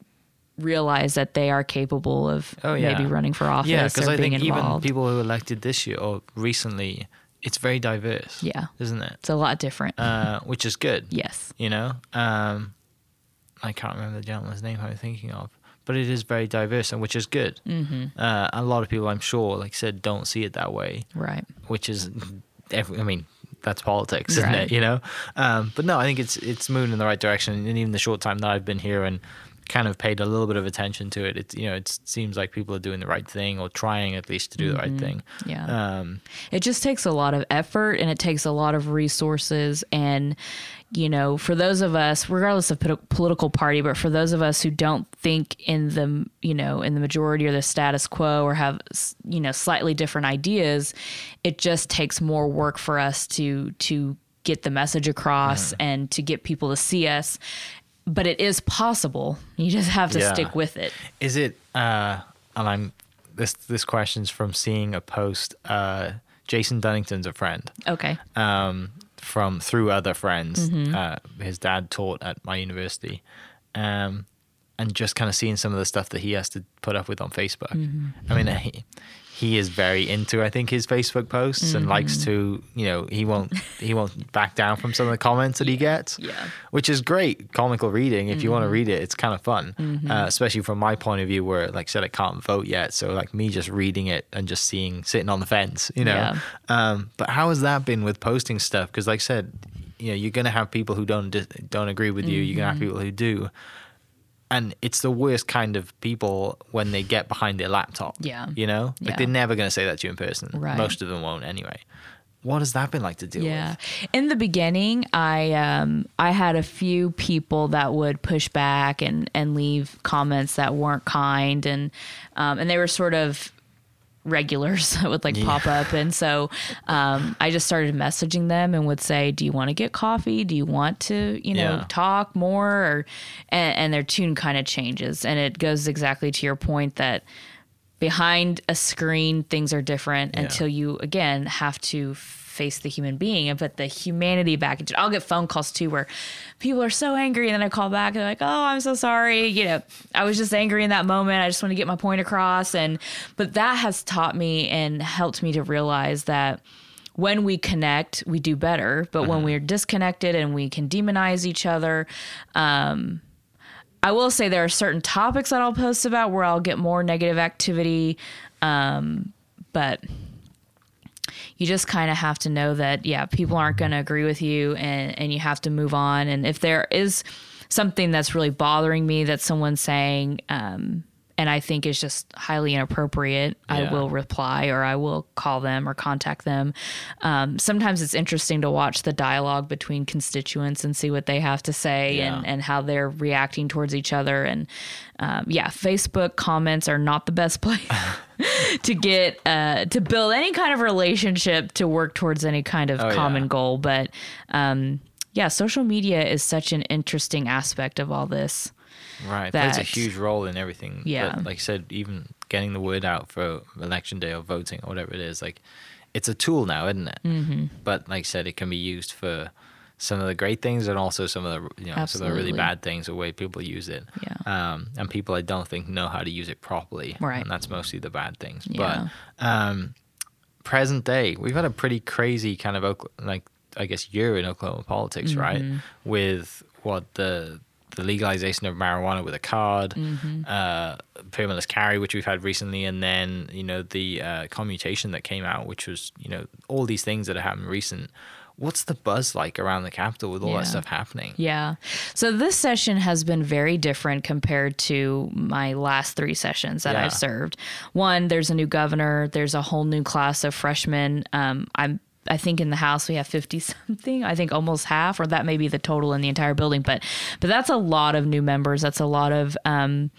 [SPEAKER 3] realize that they are capable of oh, yeah. maybe running for office. Yeah, because I think
[SPEAKER 2] involved. even people who elected this year or recently, it's very diverse.
[SPEAKER 3] Yeah,
[SPEAKER 2] isn't it?
[SPEAKER 3] It's a lot different,
[SPEAKER 2] uh, which is good.
[SPEAKER 3] yes,
[SPEAKER 2] you know. Um, I can't remember the gentleman's name I'm thinking of, but it is very diverse and which is good.
[SPEAKER 3] Mm-hmm.
[SPEAKER 2] Uh, a lot of people, I'm sure, like I said, don't see it that way.
[SPEAKER 3] Right.
[SPEAKER 2] Which is, every, I mean, that's politics, isn't right. it? You know. Um, but no, I think it's it's moving in the right direction. And even the short time that I've been here and kind of paid a little bit of attention to it. It you know it seems like people are doing the right thing or trying at least to do mm-hmm. the right mm-hmm. thing.
[SPEAKER 3] Yeah. Um, it just takes a lot of effort and it takes a lot of resources and you know for those of us regardless of political party but for those of us who don't think in the you know in the majority or the status quo or have you know slightly different ideas it just takes more work for us to to get the message across mm. and to get people to see us but it is possible. You just have to yeah. stick with it.
[SPEAKER 2] Is it? Uh, and I'm this this question's from seeing a post. Uh, Jason Dunnington's a friend.
[SPEAKER 3] Okay.
[SPEAKER 2] Um, from through other friends. Mm-hmm. Uh, his dad taught at my university. Um, and just kind of seeing some of the stuff that he has to put up with on Facebook. Mm-hmm. I mean, he, he is very into I think his Facebook posts mm-hmm. and likes to you know he won't he won't back down from some of the comments that
[SPEAKER 3] yeah.
[SPEAKER 2] he gets
[SPEAKER 3] yeah
[SPEAKER 2] which is great comical reading if mm-hmm. you want to read it it's kind of fun
[SPEAKER 3] mm-hmm.
[SPEAKER 2] uh, especially from my point of view where like I said I can't vote yet so like me just reading it and just seeing sitting on the fence you know yeah. um, but how has that been with posting stuff because like I said you know you're gonna have people who don't don't agree with you you're gonna have mm-hmm. people who do and it's the worst kind of people when they get behind their laptop.
[SPEAKER 3] Yeah.
[SPEAKER 2] You know? Like
[SPEAKER 3] yeah.
[SPEAKER 2] they're never going to say that to you in person.
[SPEAKER 3] Right.
[SPEAKER 2] Most of them won't anyway. What has that been like to deal
[SPEAKER 3] yeah.
[SPEAKER 2] with?
[SPEAKER 3] Yeah. In the beginning, I um I had a few people that would push back and and leave comments that weren't kind and um and they were sort of regulars that would like yeah. pop up. And so um, I just started messaging them and would say, Do you want to get coffee? Do you want to, you know, yeah. talk more? Or, and, and their tune kind of changes. And it goes exactly to your point that behind a screen, things are different yeah. until you, again, have to face the human being and put the humanity back into it. I'll get phone calls too where people are so angry and then I call back and they're like, "Oh, I'm so sorry." You know, I was just angry in that moment. I just want to get my point across and but that has taught me and helped me to realize that when we connect, we do better. But when we're disconnected and we can demonize each other, um, I will say there are certain topics that I'll post about where I'll get more negative activity. Um, but you just kind of have to know that, yeah, people aren't going to agree with you and, and you have to move on. And if there is something that's really bothering me that someone's saying, um, and I think is just highly inappropriate, I will reply or I will call them or contact them. Um, sometimes it's interesting to watch the dialogue between constituents and see what they have to say and, and how they're reacting towards each other. And um, yeah, Facebook comments are not the best place to get uh, to build any kind of relationship to work towards any kind of
[SPEAKER 2] Oh,
[SPEAKER 3] common
[SPEAKER 2] yeah.
[SPEAKER 3] goal. But um, yeah, social media is such an interesting aspect of all this.
[SPEAKER 2] Right, it plays a huge role in everything. But
[SPEAKER 3] Yeah.
[SPEAKER 2] like I said, even getting the word out for election day or voting or whatever it is, like it's a tool now, isn't it? Mm-hmm. But like I said, it can be used for some of the great things and also some of the you know some of the really bad things, the way people use it.
[SPEAKER 3] Yeah.
[SPEAKER 2] Um, and people I don't think know how to use it properly.
[SPEAKER 3] Right.
[SPEAKER 2] And that's mostly the bad things.
[SPEAKER 3] Yeah.
[SPEAKER 2] But um, present day, we've had a pretty crazy kind of like I guess year in Oklahoma politics, right? With what the the legalization of marijuana with a card, uh, permitless carry, which we've had recently, and then you know the uh, commutation that came out, which was you know all these things that have happened recent. What's the buzz like around the Capitol with all
[SPEAKER 3] Yeah.
[SPEAKER 2] that stuff happening?
[SPEAKER 3] Yeah. So this session has been very different compared to my last three sessions that
[SPEAKER 2] Yeah.
[SPEAKER 3] I've served. One, there's a new governor. There's a whole new class of freshmen. Um, I'm. I think in the house we have 50 something. I think almost half, or that may be the total in the entire building. But, but that's a lot of new members. That's a lot of um,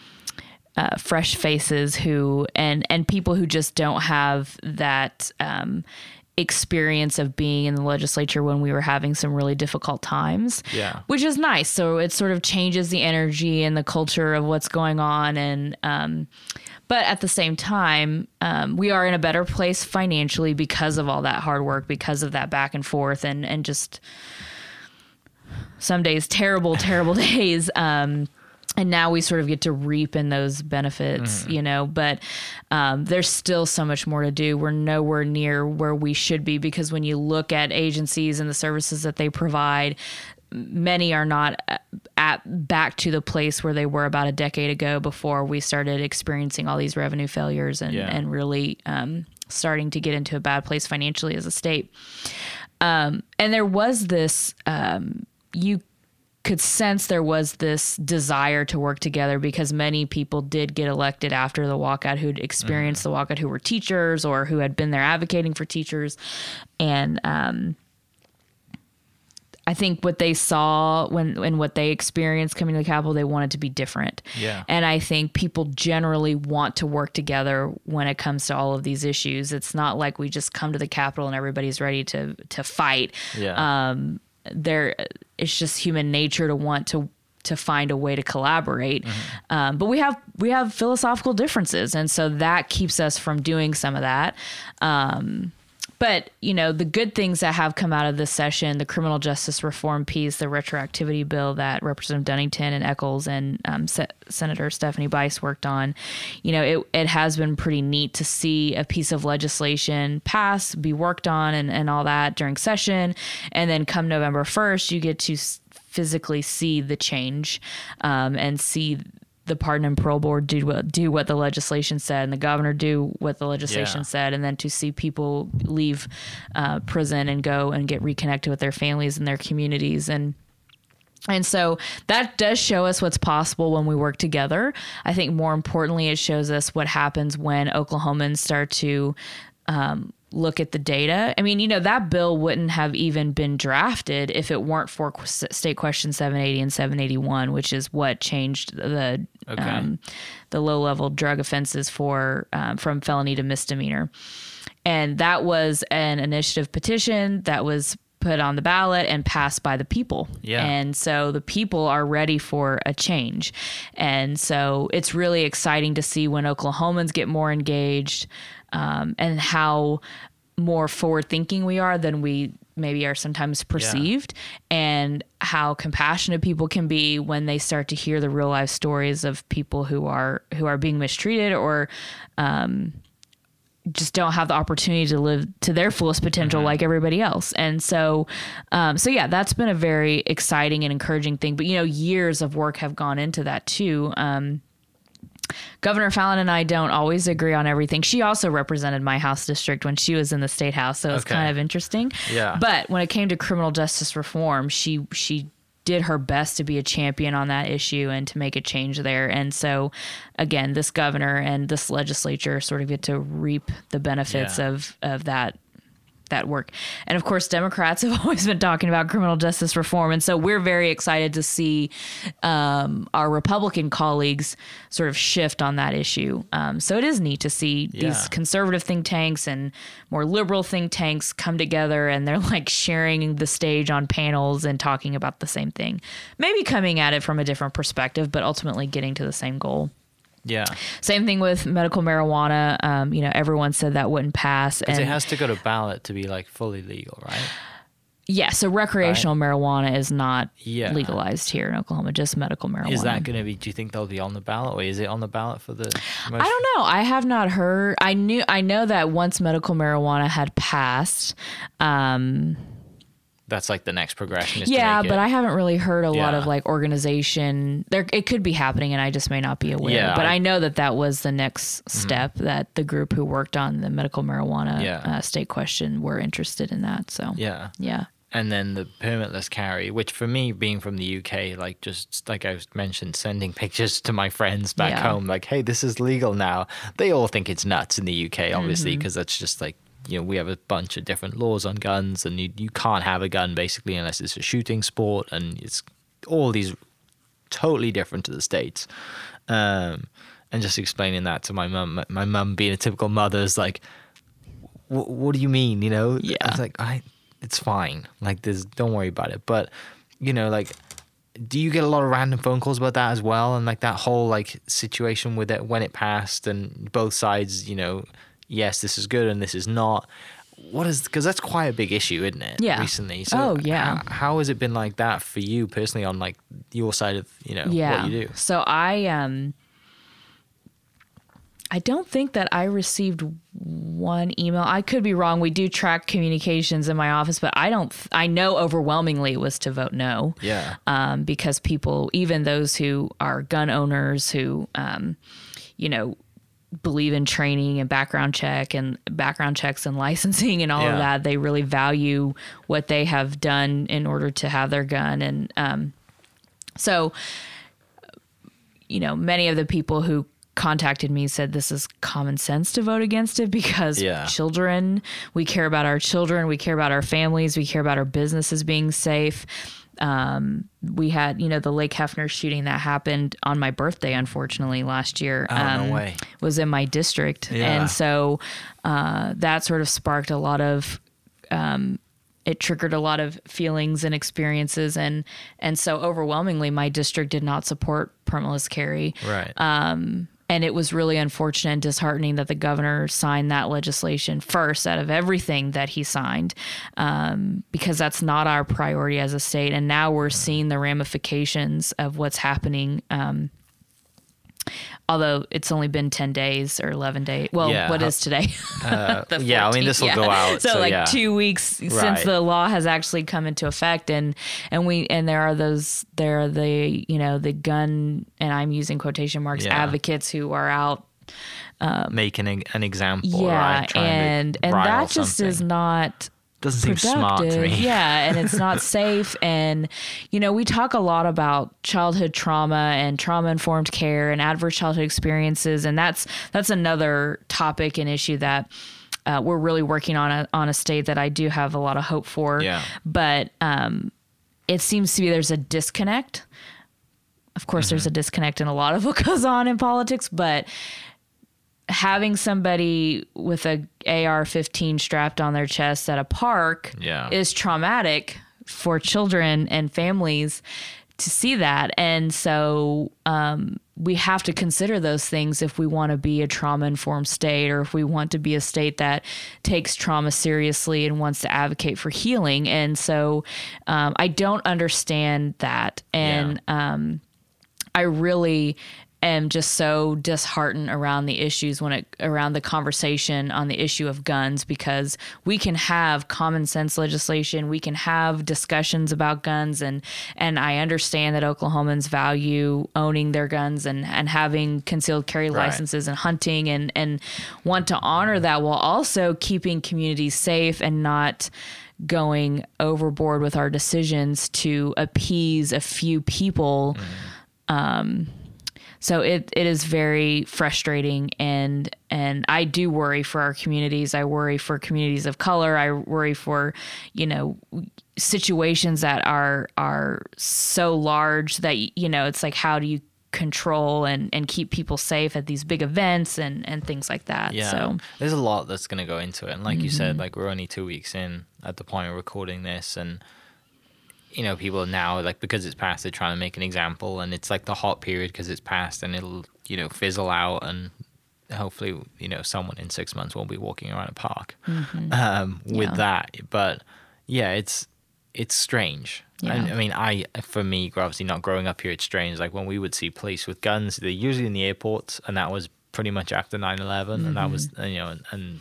[SPEAKER 3] uh, fresh faces who and and people who just don't have that um, experience of being in the legislature when we were having some really difficult times.
[SPEAKER 2] Yeah.
[SPEAKER 3] which is nice. So it sort of changes the energy and the culture of what's going on, and um, but at the same time, um, we are in a better place financially because of all that hard work, because of that back and forth, and and just some days terrible, terrible days. Um, and now we sort of get to reap in those benefits, you know. But um, there's still so much more to do. We're nowhere near where we should be because when you look at agencies and the services that they provide, many are not at back to the place where they were about a decade ago before we started experiencing all these revenue failures and,
[SPEAKER 2] Yeah.
[SPEAKER 3] and really um, starting to get into a bad place financially as a state. Um, and there was this, um, you could sense there was this desire to work together because many people did get elected after the walkout who'd experienced the walkout who were teachers or who had been there advocating for teachers. And, um, I think what they saw when and what they experienced coming to the Capitol, they wanted to be different.
[SPEAKER 2] Yeah.
[SPEAKER 3] And I think people generally want to work together when it comes to all of these issues. It's not like we just come to the Capitol and everybody's ready to to fight.
[SPEAKER 2] Yeah.
[SPEAKER 3] Um, there, it's just human nature to want to to find a way to collaborate. Um, but we have we have philosophical differences, and so that keeps us from doing some of that. Um, but you know the good things that have come out of this session the criminal justice reform piece the retroactivity bill that representative dunnington and eccles and um, Se- senator stephanie bice worked on you know it, it has been pretty neat to see a piece of legislation pass be worked on and, and all that during session. And then come november 1st you get to physically see the change um, and see the pardon and parole board do what do what the legislation said and the governor do what the legislation
[SPEAKER 2] Yeah.
[SPEAKER 3] said and then to see people leave uh, prison and go and get reconnected with their families and their communities and and so that does show us what's possible when we work together. I think more importantly, it shows us what happens when Oklahomans start to um, look at the data. I mean, you know, that bill wouldn't have even been drafted if it weren't for State Question 780 and 781, which is what changed the
[SPEAKER 2] Okay.
[SPEAKER 3] um, the low level drug offenses for um, from felony to misdemeanor. And that was an initiative petition that was put on the ballot and passed by the people.
[SPEAKER 2] Yeah.
[SPEAKER 3] And so the people are ready for a change. And so it's really exciting to see when Oklahomans get more engaged um, and how more forward thinking we are than we maybe are sometimes perceived and how compassionate people can be when they start to hear the real life stories of people who are who are being mistreated or um, just don't have the opportunity to live to their fullest potential like everybody else and so um, so yeah that's been a very exciting and encouraging thing but you know years of work have gone into that too um, Governor Fallin and I don't always agree on everything. She also represented my house district when she was in the state house, so it's
[SPEAKER 2] Okay.
[SPEAKER 3] kind of interesting.
[SPEAKER 2] Yeah.
[SPEAKER 3] But when it came to criminal justice reform, she she did her best to be a champion on that issue and to make a change there. And so again, this governor and this legislature sort of get to reap the benefits
[SPEAKER 2] Yeah.
[SPEAKER 3] of of that that work. And of course, Democrats have always been talking about criminal justice reform. And so we're very excited to see um, our Republican colleagues sort of shift on that issue. Um, so it is neat to see
[SPEAKER 2] Yeah.
[SPEAKER 3] these conservative think tanks and more liberal think tanks come together and they're like sharing the stage on panels and talking about the same thing. Maybe coming at it from a different perspective, but ultimately getting to the same goal.
[SPEAKER 2] Yeah.
[SPEAKER 3] Same thing with medical marijuana. Um, you know, everyone said that wouldn't pass.
[SPEAKER 2] Because it has to go to ballot to be like fully legal, right?
[SPEAKER 3] Yeah, so recreational marijuana is not
[SPEAKER 2] Yeah.
[SPEAKER 3] legalized here in Oklahoma, just medical marijuana.
[SPEAKER 2] Is that going to be? Do you think they'll be on the ballot, or is it on the ballot for the? Most,
[SPEAKER 3] I don't know. I have not heard. I knew. I know that once medical marijuana had passed. Um,
[SPEAKER 2] That's like the next progression. Is to
[SPEAKER 3] yeah, but
[SPEAKER 2] it-
[SPEAKER 3] I haven't really heard a lot of like organization. There, it could be happening, and I just may not be aware.
[SPEAKER 2] Yeah,
[SPEAKER 3] but
[SPEAKER 2] I- Mm-hmm.
[SPEAKER 3] I, know that that was the next step that the group who worked on the medical marijuana
[SPEAKER 2] Yeah.
[SPEAKER 3] uh, state question were interested in that. So
[SPEAKER 2] Yeah.
[SPEAKER 3] yeah.
[SPEAKER 2] and then the permitless carry, which for me, being from the UK, like just like I mentioned, sending pictures to my friends back
[SPEAKER 3] Yeah.
[SPEAKER 2] home, like, hey, this is legal now. They all think it's nuts in the UK, obviously,
[SPEAKER 3] Mm-hmm.
[SPEAKER 2] because that's just like you know we have a bunch of different laws on guns, and you you can't have a gun basically unless it's a shooting sport, and it's all these totally different to the states. Um, and just explaining that to my mum, my mum being a typical mother is like, "Wh- what do you mean? You know? I
[SPEAKER 3] Yeah.
[SPEAKER 2] was like, I, it's fine. Like, there's, don't worry about it. But, you know, like, do you get a lot of random phone calls about that as well? And like that whole like situation with it when it passed and both sides, you know, yes, this is good and this is not. What is because that's quite a big issue, isn't it?
[SPEAKER 3] Yeah.
[SPEAKER 2] Recently. So
[SPEAKER 3] Oh, yeah.
[SPEAKER 2] How, how has it been like that for you personally on like your side of you know
[SPEAKER 3] yeah.
[SPEAKER 2] what you do?
[SPEAKER 3] So I um I don't think that I received one email. I could be wrong. We do track communications in my office, but I don't. I know overwhelmingly it was to vote no.
[SPEAKER 2] Yeah.
[SPEAKER 3] Um, because people, even those who are gun owners, who, um, you know, believe in training and background check and background checks and licensing and all
[SPEAKER 2] Yeah.
[SPEAKER 3] of that, they really value what they have done in order to have their gun. And um, so, you know, many of the people who contacted me said this is common sense to vote against it because
[SPEAKER 2] Yeah.
[SPEAKER 3] children, we care about our children, we care about our families, we care about our businesses being safe. Um, we had, you know, the Lake Hefner shooting that happened on my birthday, unfortunately, last year.
[SPEAKER 2] Oh, no
[SPEAKER 3] um,
[SPEAKER 2] way.
[SPEAKER 3] Was in my district.
[SPEAKER 2] Yeah.
[SPEAKER 3] And so uh, that sort of sparked a lot of it triggered a lot of feelings and experiences and and so overwhelmingly my district did not support permitless carry
[SPEAKER 2] Right.
[SPEAKER 3] And it was really unfortunate and disheartening that the governor signed that legislation first out of everything that he signed um, because that's not our priority as a state. And now we're seeing the ramifications of what's happening um, although it's only been 10 days or 11 days well
[SPEAKER 2] Yeah,
[SPEAKER 3] what is today
[SPEAKER 2] Uh, yeah, I mean this will
[SPEAKER 3] yeah.
[SPEAKER 2] go out.
[SPEAKER 3] So,
[SPEAKER 2] So,
[SPEAKER 3] like
[SPEAKER 2] yeah.
[SPEAKER 3] two weeks since the law has actually come into effect, and and we and there are those there are the you know the gun and I'm using quotation marks advocates who are out
[SPEAKER 2] making an, an example,
[SPEAKER 3] yeah
[SPEAKER 2] right?
[SPEAKER 3] And and that just is not
[SPEAKER 2] doesn't seem smart to me.
[SPEAKER 3] Yeah, and it's not safe. And you know, we talk a lot about childhood trauma and trauma informed care and adverse childhood experiences, and that's that's another topic and issue that. Uh, we're really working on a on a state that I do have a lot of hope for.
[SPEAKER 2] Yeah.
[SPEAKER 3] But um, it seems to be there's a disconnect. Of course, there's
[SPEAKER 2] Mm-hmm.
[SPEAKER 3] a disconnect in a lot of what goes on in politics, but having somebody with a AR-15 strapped on their chest at a park
[SPEAKER 2] Yeah.
[SPEAKER 3] is traumatic for children and families to see that. And so um, we have to consider those things if we want to be a trauma informed state or if we want to be a state that takes trauma seriously and wants to advocate for healing. And so um, I don't understand that. And um, I really am just so disheartened around the issues when it around the conversation on the issue of guns because we can have common sense legislation we can have discussions about guns and and I understand that Oklahomans value owning their guns and and having concealed carry
[SPEAKER 2] Right.
[SPEAKER 3] licenses and hunting and and want to honor that while also keeping communities safe and not going overboard with our decisions to appease a few people mm-hmm. um, so it, it is very frustrating and and I do worry for our communities. I worry for communities of color. I worry for, you know, situations that are are so large that you know, it's like how do you control and and keep people safe at these big events and and things like that.
[SPEAKER 2] Yeah,
[SPEAKER 3] So
[SPEAKER 2] there's a lot that's going to go into it, and like you said, mm-hmm. like we're only two weeks in at the point of recording this, and you know, people now like because it's past, they're trying to make an example, and it's like the hot period because it's past, and it'll you know fizzle out, and hopefully you know someone in six months won't be walking around a park um, with
[SPEAKER 3] Yeah.
[SPEAKER 2] that. But yeah, it's it's strange.
[SPEAKER 3] Yeah.
[SPEAKER 2] I mean, I for me, obviously not growing up here, it's strange. Like when we would see police with guns, they're usually in the airports, and that was pretty much after 9-11 and that was
[SPEAKER 3] Mm-hmm.
[SPEAKER 2] you know and, and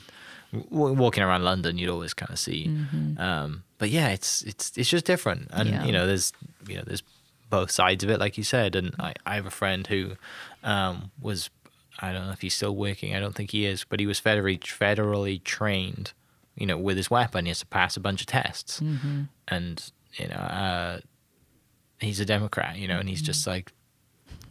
[SPEAKER 2] w- walking around London, you'd always kind of see. Um, but yeah, it's it's it's just different, and.
[SPEAKER 3] Yeah.
[SPEAKER 2] you know, there's you know, there's both sides of it, like you said. And I, I have a friend who um, was I don't know if he's still working. I don't think he is, but he was federally federally trained. You know, with his weapon, he has to pass a bunch of tests,
[SPEAKER 3] Mm-hmm.
[SPEAKER 2] and you know, uh, he's a Democrat. You know, and he's
[SPEAKER 3] Mm-hmm.
[SPEAKER 2] just like.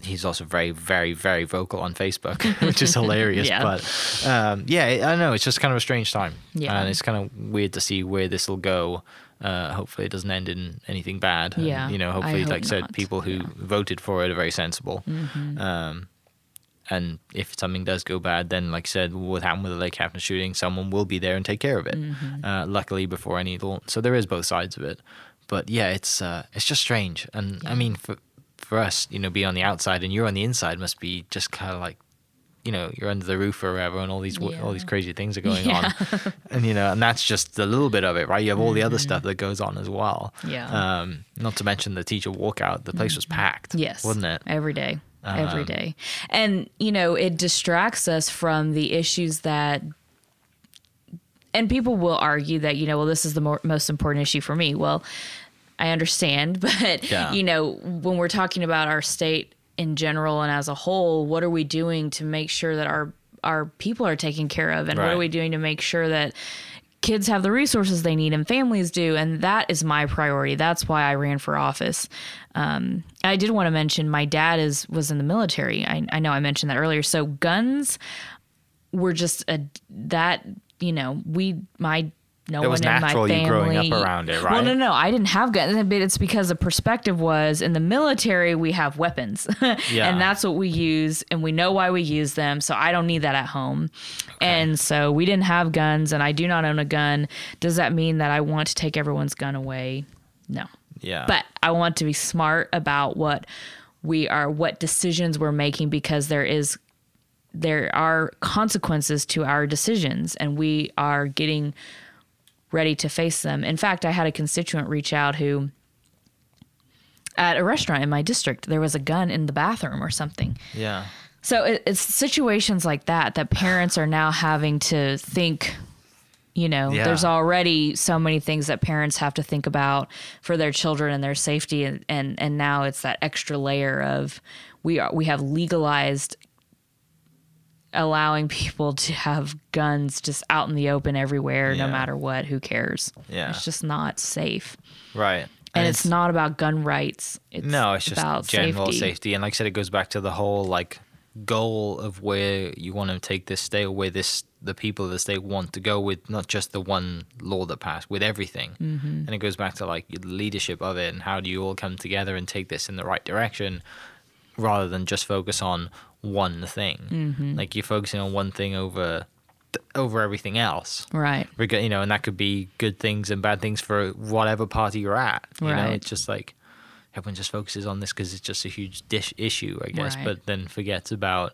[SPEAKER 2] He's also very, very, very vocal on Facebook, which is hilarious.
[SPEAKER 3] Yeah.
[SPEAKER 2] But um, yeah, I don't know. It's just kind of a strange time,
[SPEAKER 3] Yeah.
[SPEAKER 2] and it's kind of weird to see where this will go. Uh, hopefully, it doesn't end in anything bad. And,
[SPEAKER 3] Yeah,
[SPEAKER 2] you know, hopefully,
[SPEAKER 3] hope
[SPEAKER 2] like I said, people who
[SPEAKER 3] Yeah. Mm-hmm.
[SPEAKER 2] voted for it are very sensible. Um, and if something does go bad, then like I said, what happened with the Lake Captain shooting, someone will be there and take care of it.
[SPEAKER 3] Mm-hmm.
[SPEAKER 2] Uh, luckily, before any launch, so there is both sides of it. But yeah, it's uh, it's just strange, and I mean, for for us, you know, be on the outside and you're on the inside must be just kind of like, you know, you're under the roof or whatever, and all these w all these crazy things are going
[SPEAKER 3] Yeah.
[SPEAKER 2] on, and you know, and that's just a little bit of it, right? You have all the other stuff that goes on as well.
[SPEAKER 3] Mm-hmm. Yeah.
[SPEAKER 2] Um, not to mention the teacher walkout. The place was packed.
[SPEAKER 3] Yes.
[SPEAKER 2] Wasn't it?
[SPEAKER 3] Every day. Every
[SPEAKER 2] Um,
[SPEAKER 3] day. And, you know, it distracts us from the issues that. And people will argue that, you know, well, this is the more, most important issue for me. Well, I understand. But,
[SPEAKER 2] Yeah.
[SPEAKER 3] you know, when we're talking about our state in general and as a whole, what are we doing to make sure that our our people are taken care of? And what are we doing to make sure that kids have the resources they need and families do and that is my priority that's why i ran for office um, i did want to mention my dad is was in the military I, I know i mentioned that earlier so guns were just a that you know we my no
[SPEAKER 2] It
[SPEAKER 3] one
[SPEAKER 2] was
[SPEAKER 3] in my
[SPEAKER 2] natural
[SPEAKER 3] family
[SPEAKER 2] you growing up around it, right?
[SPEAKER 3] well no no i didn't have guns but it's because the perspective was in the military we have weapons.
[SPEAKER 2] Yeah.
[SPEAKER 3] and that's what we use and we know why we use them so i don't need that at home. And so we didn't have guns and i do not own a gun. Does that mean that i want to take everyone's gun away? No.
[SPEAKER 2] Yeah.
[SPEAKER 3] but i want to be smart about what we are what decisions we're making because there is there are consequences to our decisions and we are getting ready to face them in fact i had a constituent reach out who at a restaurant in my district there was a gun in the bathroom or something
[SPEAKER 2] yeah.
[SPEAKER 3] so it, it's situations like that that parents are now having to think. You know,
[SPEAKER 2] Yeah.
[SPEAKER 3] there's already so many things that parents have to think about for their children and their safety, and and, and now it's that extra layer of we are we have legalized allowing people to have guns just out in the open everywhere, no matter what. Who cares?
[SPEAKER 2] Yeah.
[SPEAKER 3] it's just not safe,
[SPEAKER 2] Right.
[SPEAKER 3] and, it's, not about gun rights. It's
[SPEAKER 2] No, it's just
[SPEAKER 3] about
[SPEAKER 2] general
[SPEAKER 3] safety.
[SPEAKER 2] safety. And like I said, it goes back to the whole like goal of where you want to take this state, or where this the people of the state want to go with not just the one law that passed, with everything. Mm-hmm. And it goes back to like the leadership of it and how do you all come together and take this in the right direction, rather than just focus on one thing.
[SPEAKER 3] Mm-hmm.
[SPEAKER 2] Like you're focusing on one thing over over everything else
[SPEAKER 3] Right.
[SPEAKER 2] you know, and that could be good things and bad things for whatever party you're at. You know,
[SPEAKER 3] Right.
[SPEAKER 2] it's just like everyone just focuses on this because it's just a huge dish issue, I guess,
[SPEAKER 3] Right.
[SPEAKER 2] but then forgets about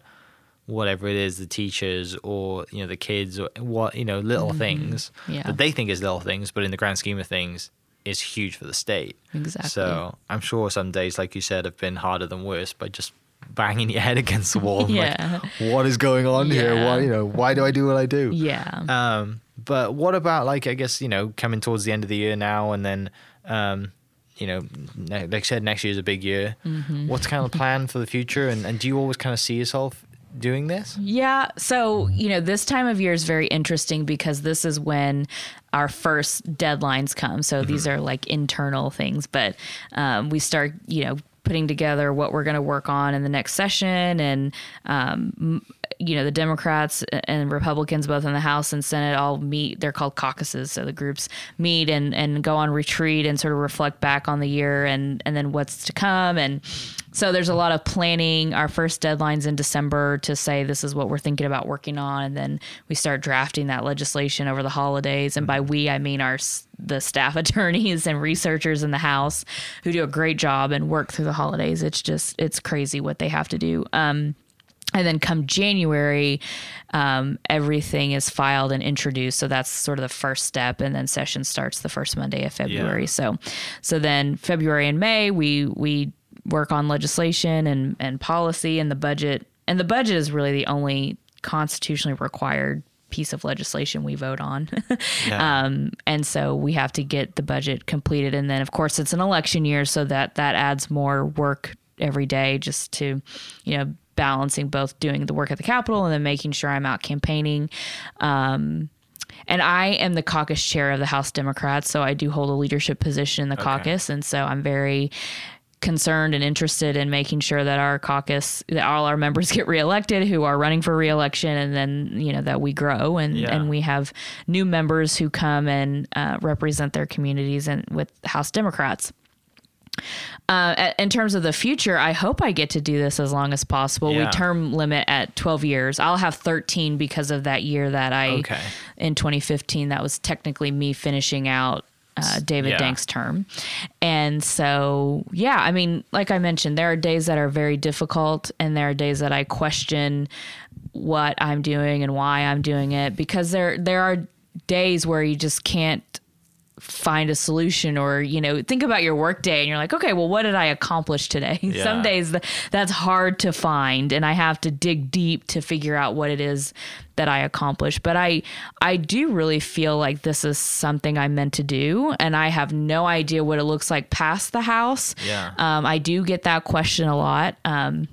[SPEAKER 2] whatever it is the teachers or you know the kids or what you know little things
[SPEAKER 3] Mm-hmm. Yeah.
[SPEAKER 2] that they think is little things but in the grand scheme of things is huge for the state
[SPEAKER 3] Exactly.
[SPEAKER 2] so i'm sure some days like you said have been harder than worse by just banging your head against the wall
[SPEAKER 3] Yeah.
[SPEAKER 2] like what is going on here why you know why do i do what i do
[SPEAKER 3] Yeah.
[SPEAKER 2] um, but what about like I guess you know coming towards the end of the year now, and then um, you know, like I said, next year is a big year.
[SPEAKER 3] Mm-hmm.
[SPEAKER 2] What's kind of the plan for the future, and, and do you always kind of see yourself doing this?
[SPEAKER 3] Yeah. So, you know, this time of year is very interesting because this is when our first deadlines come. So these are like internal things, but um, we start, you know, putting together what we're going to work on in the next session and um, you know the democrats and republicans both in the house and senate all meet they're called caucuses so the groups meet and and go on retreat and sort of reflect back on the year and and then what's to come and so there's a lot of planning our first deadlines in december to say this is what we're thinking about working on and then we start drafting that legislation over the holidays and by we i mean our the staff attorneys and researchers in the house who do a great job and work through the holidays it's just it's crazy what they have to do um and then come January, um, everything is filed and introduced. So that's sort of the first step, and then session starts the first Monday of February.
[SPEAKER 2] Yeah.
[SPEAKER 3] So, so then February and May we we work on legislation and and policy and the budget. And the budget is really the only constitutionally required piece of legislation we vote on.
[SPEAKER 2] Yeah.
[SPEAKER 3] um, and so we have to get the budget completed. And then, of course, it's an election year, so that that adds more work every day just to, you know, balancing both doing the work at the Capitol and then making sure I'm out campaigning. Um, and I am the caucus chair of the House Democrats, so I do hold a leadership position in the caucus, and so I'm very concerned and interested in making sure that our caucus that all our members get reelected who are running for reelection and then you know that we grow and
[SPEAKER 2] Yeah.
[SPEAKER 3] and we have new members who come and uh, represent their communities and with house democrats uh, in terms of the future, I hope I get to do this as long as possible.
[SPEAKER 2] Yeah.
[SPEAKER 3] We term limit at 12 years. I'll have 13 because of that year that I,
[SPEAKER 2] Okay.
[SPEAKER 3] in 2015, that was technically me finishing out uh, David
[SPEAKER 2] Yeah.
[SPEAKER 3] Dank's term. And so, yeah, I mean, like I mentioned, there are days that are very difficult, and there are days that I question what I'm doing and why I'm doing it because there there are days where you just can't find a solution or you know think about your work day and you're like okay well what did i accomplish today
[SPEAKER 2] Yeah.
[SPEAKER 3] some days th- that's hard to find and i have to dig deep to figure out what it is that i accomplished but i i do really feel like this is something i'm meant to do and i have no idea what it looks like past the house
[SPEAKER 2] Yeah.
[SPEAKER 3] um, i do get that question a lot um,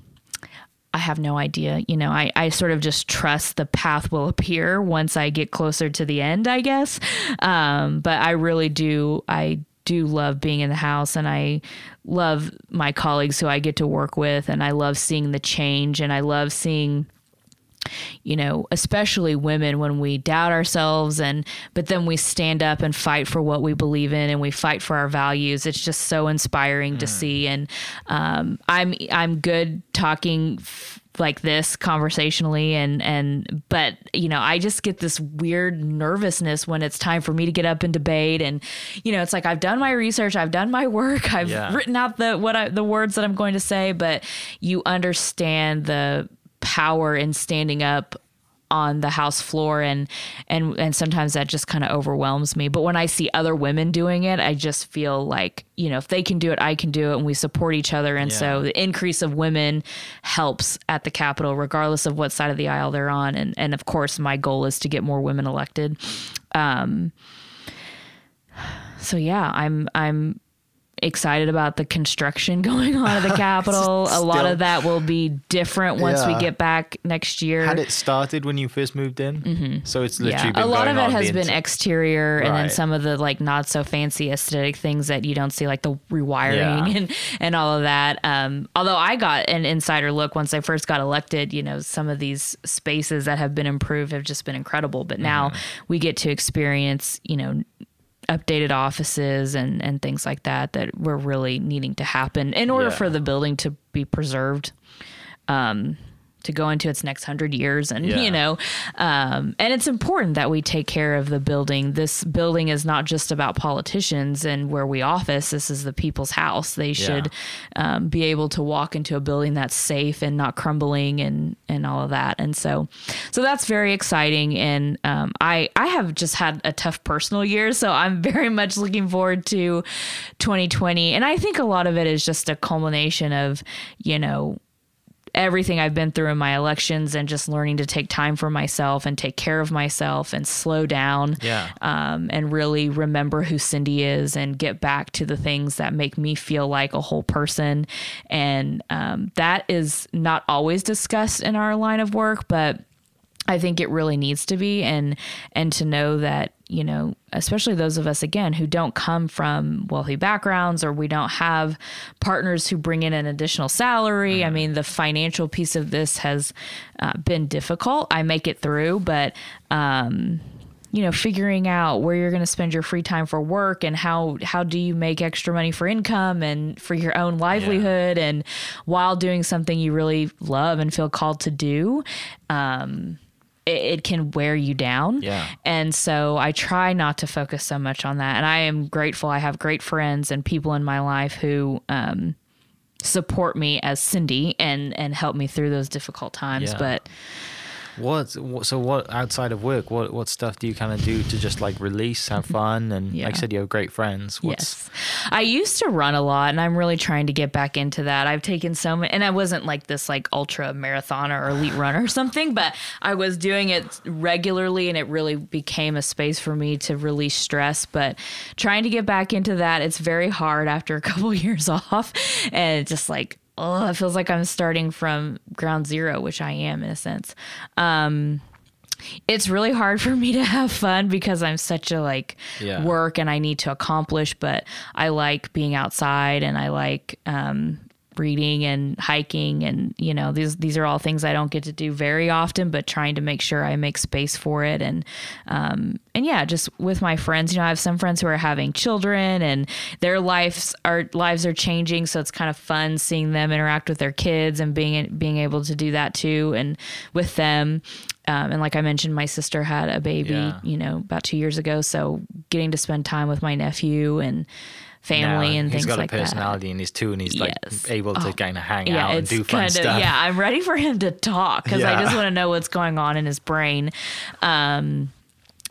[SPEAKER 3] I have no idea. You know, I, I sort of just trust the path will appear once I get closer to the end, I guess. Um, but I really do, I do love being in the house and I love my colleagues who I get to work with and I love seeing the change and I love seeing you know, especially women when we doubt ourselves and but then we stand up and fight for what we believe in and we fight for our values. It's just so inspiring to see and um, I'm I'm good talking f- like this conversationally and and but you know I just get this weird nervousness when it's time for me to get up and debate and you know it's like I've done my research I've done my work I've
[SPEAKER 2] Yeah.
[SPEAKER 3] written out the what I, the words that I'm going to say but you understand the power in standing up on the house floor and and and sometimes that just kind of overwhelms me. But when i see other women doing it i just feel like you know if they can do it i can do it and we support each other. And so the increase of women helps at the capitol regardless of what side of the aisle they're on. And and of course my goal is to get more women elected. Um so yeah i'm i'm excited about the construction going on at the capitol a lot of that will be different once we get back next year
[SPEAKER 2] Had it started when you first moved in? Mm-hmm. So it's literally
[SPEAKER 3] yeah,
[SPEAKER 2] been
[SPEAKER 3] a lot of it has been
[SPEAKER 2] enti-
[SPEAKER 3] exterior, and then some of the like not so fancy aesthetic things that you don't see, like the rewiring
[SPEAKER 2] Yeah.
[SPEAKER 3] and and all of that. Um, although I got an insider look once I first got elected, you know, some of these spaces that have been improved have just been incredible. But now
[SPEAKER 2] Mm-hmm.
[SPEAKER 3] we get to experience, you know. Updated offices and, and things like that that we're really needing to happen in order
[SPEAKER 2] Yeah.
[SPEAKER 3] for the building to be preserved. Um, to go into its next hundred years, and
[SPEAKER 2] Yeah.
[SPEAKER 3] you know, um, and it's important that we take care of the building. This building is not just about politicians and where we office. This is the people's house. They should um, be able to walk into a building that's safe and not crumbling and and all of that. And so, so that's very exciting. And um, I I have just had a tough personal year, so I'm very much looking forward to 2020. And I think a lot of it is just a culmination of you know everything I've been through in my elections and just learning to take time for myself and take care of myself and slow down
[SPEAKER 2] Yeah.
[SPEAKER 3] um, and really remember who Cyndi is and get back to the things that make me feel like a whole person. And um, that is not always discussed in our line of work, but I think it really needs to be. And and to know that you know especially those of us again who don't come from wealthy backgrounds or we don't have partners who bring in an additional salary. I mean the financial piece of this has uh, been difficult. I make it through but um you know figuring out where you're going to spend your free time for work and how how do you make extra money for income and for your own livelihood and while doing something you really love and feel called to do. Um it, it can wear you down
[SPEAKER 2] Yeah.
[SPEAKER 3] and so I try not to focus so much on that and I am grateful I have great friends and people in my life who um support me as Cyndi and and help me through those difficult times
[SPEAKER 2] Yeah.
[SPEAKER 3] but
[SPEAKER 2] What, what so what outside of work what what stuff do you kind of do to just like release have mm-hmm. fun and
[SPEAKER 3] Yeah.
[SPEAKER 2] like I said you have great friends what's
[SPEAKER 3] Yes. I used to run a lot and I'm really trying to get back into that. I've taken so many, and I wasn't like this like ultra marathoner or elite runner or something, but I was doing it regularly and it really became a space for me to release stress. But trying to get back into that, it's very hard after a couple years off and just like, oh, it feels like I'm starting from ground zero, which I am in a sense it's really hard for me to have fun because I'm such a like
[SPEAKER 2] Yeah.
[SPEAKER 3] work and I need to accomplish, but I like being outside and I like um reading and hiking and you know these these are all things I don't get to do very often but trying to make sure I make space for it and um and yeah just with my friends you know I have some friends who are having children and their lives are lives are changing so it's kind of fun seeing them interact with their kids and being being able to do that too and with them um, and like I mentioned, my sister had a baby,
[SPEAKER 2] Yeah.
[SPEAKER 3] you know, about two years ago. So getting to spend time with my nephew and family
[SPEAKER 2] Now,
[SPEAKER 3] and
[SPEAKER 2] He's got a personality and he's two and he's
[SPEAKER 3] Yes.
[SPEAKER 2] like able to
[SPEAKER 3] Oh.
[SPEAKER 2] kind of hang.
[SPEAKER 3] Yeah,
[SPEAKER 2] out and do fun
[SPEAKER 3] kind of
[SPEAKER 2] stuff
[SPEAKER 3] yeah. I'm ready for him to talk because I just want to know what's going on in his brain. Um,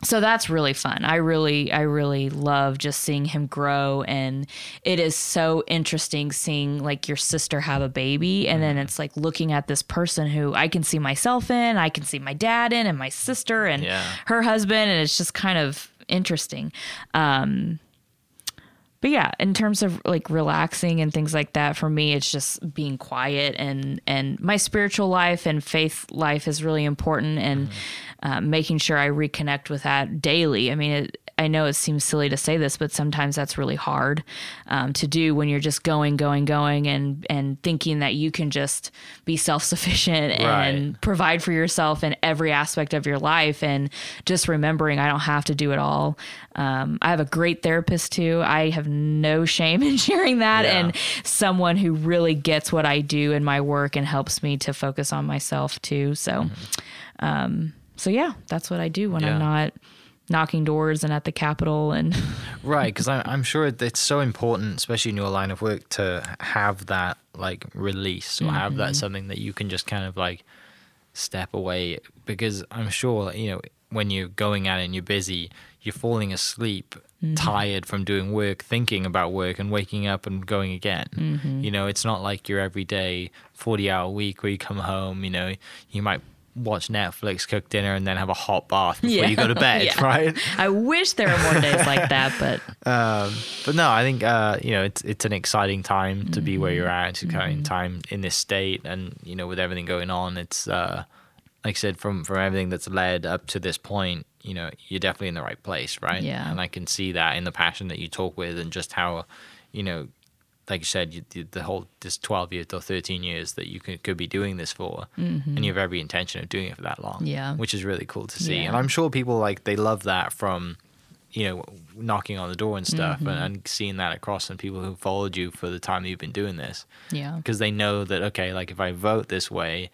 [SPEAKER 3] so that's really fun. I really, I really love just seeing him grow, and it is so interesting seeing like your sister have a baby, and
[SPEAKER 2] Mm-hmm.
[SPEAKER 3] then it's like looking at this person who I can see myself in, I can see my dad in, and my sister and
[SPEAKER 2] Yeah.
[SPEAKER 3] her husband, and it's just kind of interesting. Um, but yeah, in terms of like relaxing and things like that, for me, it's just being quiet and and my spiritual life and faith life is really important, and uh, making sure I reconnect with that daily. I mean, it, I know it seems silly to say this, but sometimes that's really hard um, to do when you're just going, going, going, and and thinking that you can just be self sufficient and
[SPEAKER 2] Right.
[SPEAKER 3] provide for yourself in every aspect of your life and just remembering I don't have to do it all. Um, I have a great therapist too. I have no shame in sharing that
[SPEAKER 2] Yeah.
[SPEAKER 3] and someone who really gets what I do in my work and helps me to focus on myself too. So, um, so yeah, that's what I do when
[SPEAKER 2] Mm-hmm. Yeah.
[SPEAKER 3] I'm not knocking doors and at the Capitol and
[SPEAKER 2] right because I'm I'm sure it's so important especially in your line of work to have that like release or have
[SPEAKER 3] Mm-hmm.
[SPEAKER 2] that something that you can just kind of like step away because I'm sure you know when you're going at it and you're busy you're falling asleep
[SPEAKER 3] Mm-hmm.
[SPEAKER 2] tired from doing work thinking about work and waking up and going again
[SPEAKER 3] Mm-hmm.
[SPEAKER 2] you know it's not like your everyday 40 hour week where you come home you know you might watch Netflix cook dinner and then have a hot bath before you go to bed
[SPEAKER 3] Yeah.
[SPEAKER 2] right
[SPEAKER 3] I wish there were more days like that, but
[SPEAKER 2] um, but no, I think uh, you know it's it's an exciting time to be where you're
[SPEAKER 3] Mm-hmm.
[SPEAKER 2] at. It's an exciting time in this state, and you know with everything going on, it's uh, like I said from from everything that's led up to this point. You know, you're definitely in the right place, right?
[SPEAKER 3] Yeah.
[SPEAKER 2] And I can see that in the passion that you talk with, and just how, you know, like you said, you, the- the whole this 12 years or 13 years that you could, could be doing this for, and you have every intention of doing it for that long.
[SPEAKER 3] Mm-hmm. Yeah.
[SPEAKER 2] Which is really cool to see,
[SPEAKER 3] Yeah.
[SPEAKER 2] and I'm sure people like they love that from you know, knocking on the door and stuff,
[SPEAKER 3] Mm-hmm.
[SPEAKER 2] and, and seeing that across and people who followed you for the time that you've been doing this,
[SPEAKER 3] yeah.
[SPEAKER 2] because they know that okay, like if I vote this way,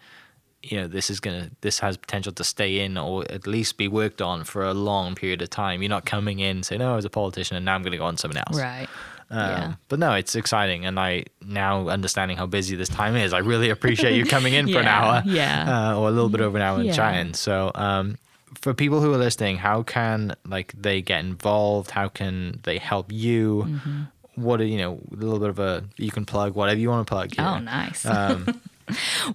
[SPEAKER 2] you know this is gonna this has potential to stay in or at least be worked on for a long period of time. You're not coming in saying, "No, I was a politician and now I'm gonna go on something else."
[SPEAKER 3] Right.
[SPEAKER 2] Um,
[SPEAKER 3] Yeah.
[SPEAKER 2] But no, it's exciting, and I now understanding how busy this time is. I really appreciate you coming in for an hour,
[SPEAKER 3] yeah.
[SPEAKER 2] uh, or a little bit over an hour and
[SPEAKER 3] Yeah.
[SPEAKER 2] chatting. So, um, for people who are listening, how can like they get involved? How can they help you?
[SPEAKER 3] Mm-hmm.
[SPEAKER 2] What are you know a little bit of a you can plug whatever you want to plug.
[SPEAKER 3] Oh, nice.
[SPEAKER 2] Um,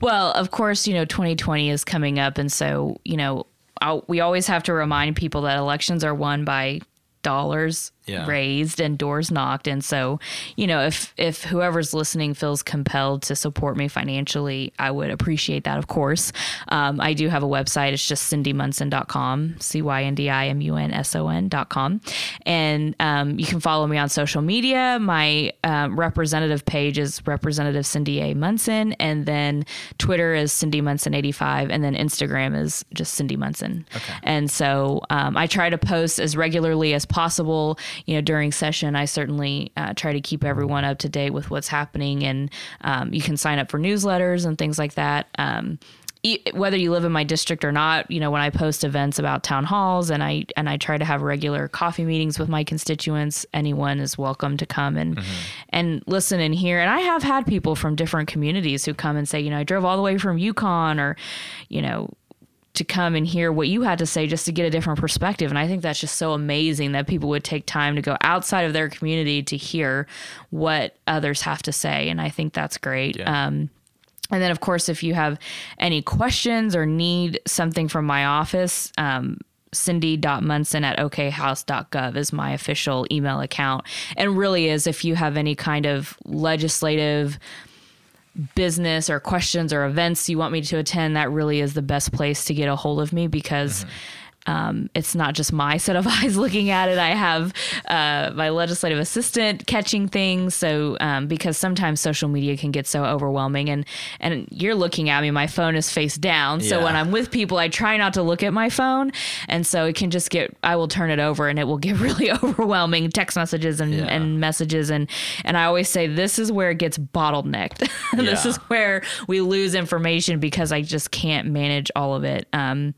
[SPEAKER 3] Well, of course, you know, 2020 is coming up. And so, you know, I'll, we always have to remind people that elections are won by dollars
[SPEAKER 2] Yeah.
[SPEAKER 3] raised and doors knocked. And so you know if if whoever's listening feels compelled to support me financially i would appreciate that of course. Um, i do have a website. It's just cyndimunson.com c-y-n-d-i-m-u-n-s-o-n.com and um, you can follow me on social media. My um, representative page is representative cyndi a. Munson and then twitter is cyndi munson 85 and then instagram is just cyndi munson
[SPEAKER 2] Okay.
[SPEAKER 3] and so um, I try to post as regularly as possible. You know, during session, I certainly uh, try to keep everyone up to date with what's happening, and um, you can sign up for newsletters and things like that. Um, whether you live in my district or not, you know, when I post events about town halls and I and I try to have regular coffee meetings with my constituents, anyone is welcome to come and and listen and hear. And I have had people from different communities who come and say, you know, I drove all the way from Yukon or, you know, to come and hear what you had to say just to get a different perspective. And I think that's just so amazing that people would take time to go outside of their community to hear what others have to say. And I think that's great.
[SPEAKER 2] Yeah.
[SPEAKER 3] Um, and then, of course, if you have any questions or need something from my office, um, cyndi.munson at okhouse.gov is my official email account. And really is if you have any kind of legislative business or questions or events you want me to attend, that really is the best place to get a hold of me because mm-hmm. Um, it's not just my set of eyes looking at it. I have uh, my legislative assistant catching things. So um, because sometimes social media can get so overwhelming, and and you're looking at me, my phone is face down. So
[SPEAKER 2] Yeah.
[SPEAKER 3] when I'm with people, I try not to look at my phone, and so it can just get. I will turn it over, and it will get really overwhelming. Text messages and,
[SPEAKER 2] Yeah.
[SPEAKER 3] and messages, and and I always say this is where it gets bottlenecked. this
[SPEAKER 2] Yeah.
[SPEAKER 3] is where we lose information because I just can't manage all of it. Um,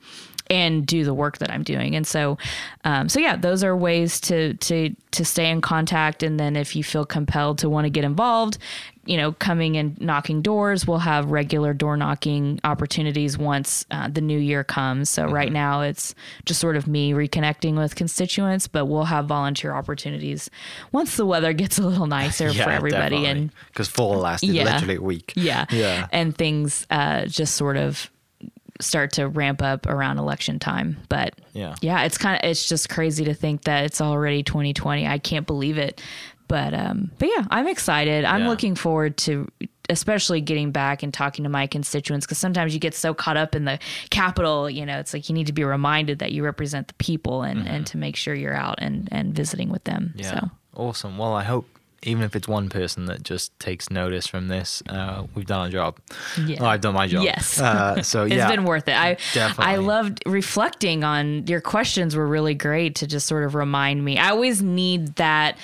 [SPEAKER 3] and do the work that I'm doing. And so, um, so yeah, those are ways to to to stay in contact. And then if you feel compelled to want to get involved, you know, coming and knocking doors, we'll have regular door knocking opportunities once uh, the new year comes. So right now it's just sort of me reconnecting with constituents, but we'll have volunteer opportunities once the weather gets a little nicer for everybody and
[SPEAKER 2] because fall lasted
[SPEAKER 3] Yeah.
[SPEAKER 2] literally a week.
[SPEAKER 3] yeah.
[SPEAKER 2] Yeah.
[SPEAKER 3] And things uh, just sort of start to ramp up around election time. But
[SPEAKER 2] Yeah.
[SPEAKER 3] yeah, it's kind of it's just crazy to think that it's already 2020. I can't believe it. But um but yeah, I'm excited. I'm
[SPEAKER 2] Yeah.
[SPEAKER 3] looking forward to especially getting back and talking to my constituents because sometimes you get so caught up in the Capitol you know it's like you need to be reminded that you represent the people and and to make sure you're out and and visiting with them
[SPEAKER 2] Mm-hmm. Yeah.
[SPEAKER 3] so
[SPEAKER 2] Awesome. Well, I hope even if it's one person that just takes notice from this, uh, we've done our job.
[SPEAKER 3] Yeah.
[SPEAKER 2] Well, I've done my job.
[SPEAKER 3] Yes.
[SPEAKER 2] Uh, so
[SPEAKER 3] It's
[SPEAKER 2] yeah,
[SPEAKER 3] been worth it. I
[SPEAKER 2] definitely.
[SPEAKER 3] I loved reflecting on your questions were really great to just sort of remind me. I always need that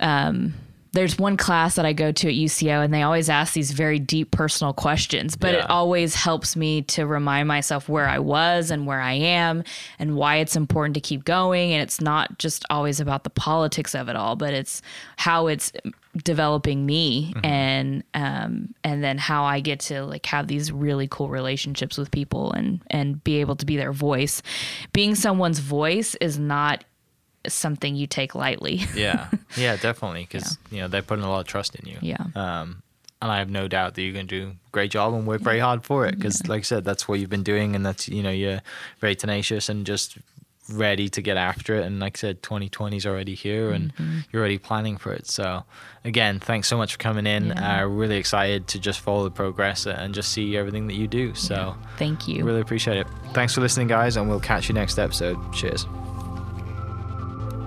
[SPEAKER 3] um there's one class that I go to at UCO and they always ask these very deep personal questions, but
[SPEAKER 2] Yeah.
[SPEAKER 3] it always helps me to remind myself where I was and where I am and why it's important to keep going and it's not just always about the politics of it all, but it's how it's developing me and um and then how I get to like have these really cool relationships with people and and be able to be their voice. Being someone's voice is not something you take lightly.
[SPEAKER 2] yeah, yeah, definitely, because you know they're putting a lot of trust in you.
[SPEAKER 3] Yeah.
[SPEAKER 2] Um, and I have no doubt that you're going to do a great job and work very hard for it. Because, like I said, that's what you've been doing, and that's you know you're very tenacious and just ready to get after it. And like I said, 2020 is already here, and
[SPEAKER 3] Mm-hmm.
[SPEAKER 2] you're already planning for it. So, again, thanks so much for coming in.
[SPEAKER 3] Yeah.
[SPEAKER 2] Uh, really excited to just follow the progress and just see everything that you do. So,
[SPEAKER 3] Thank you.
[SPEAKER 2] really appreciate it. Thanks for listening, guys, and we'll catch you next episode. Cheers.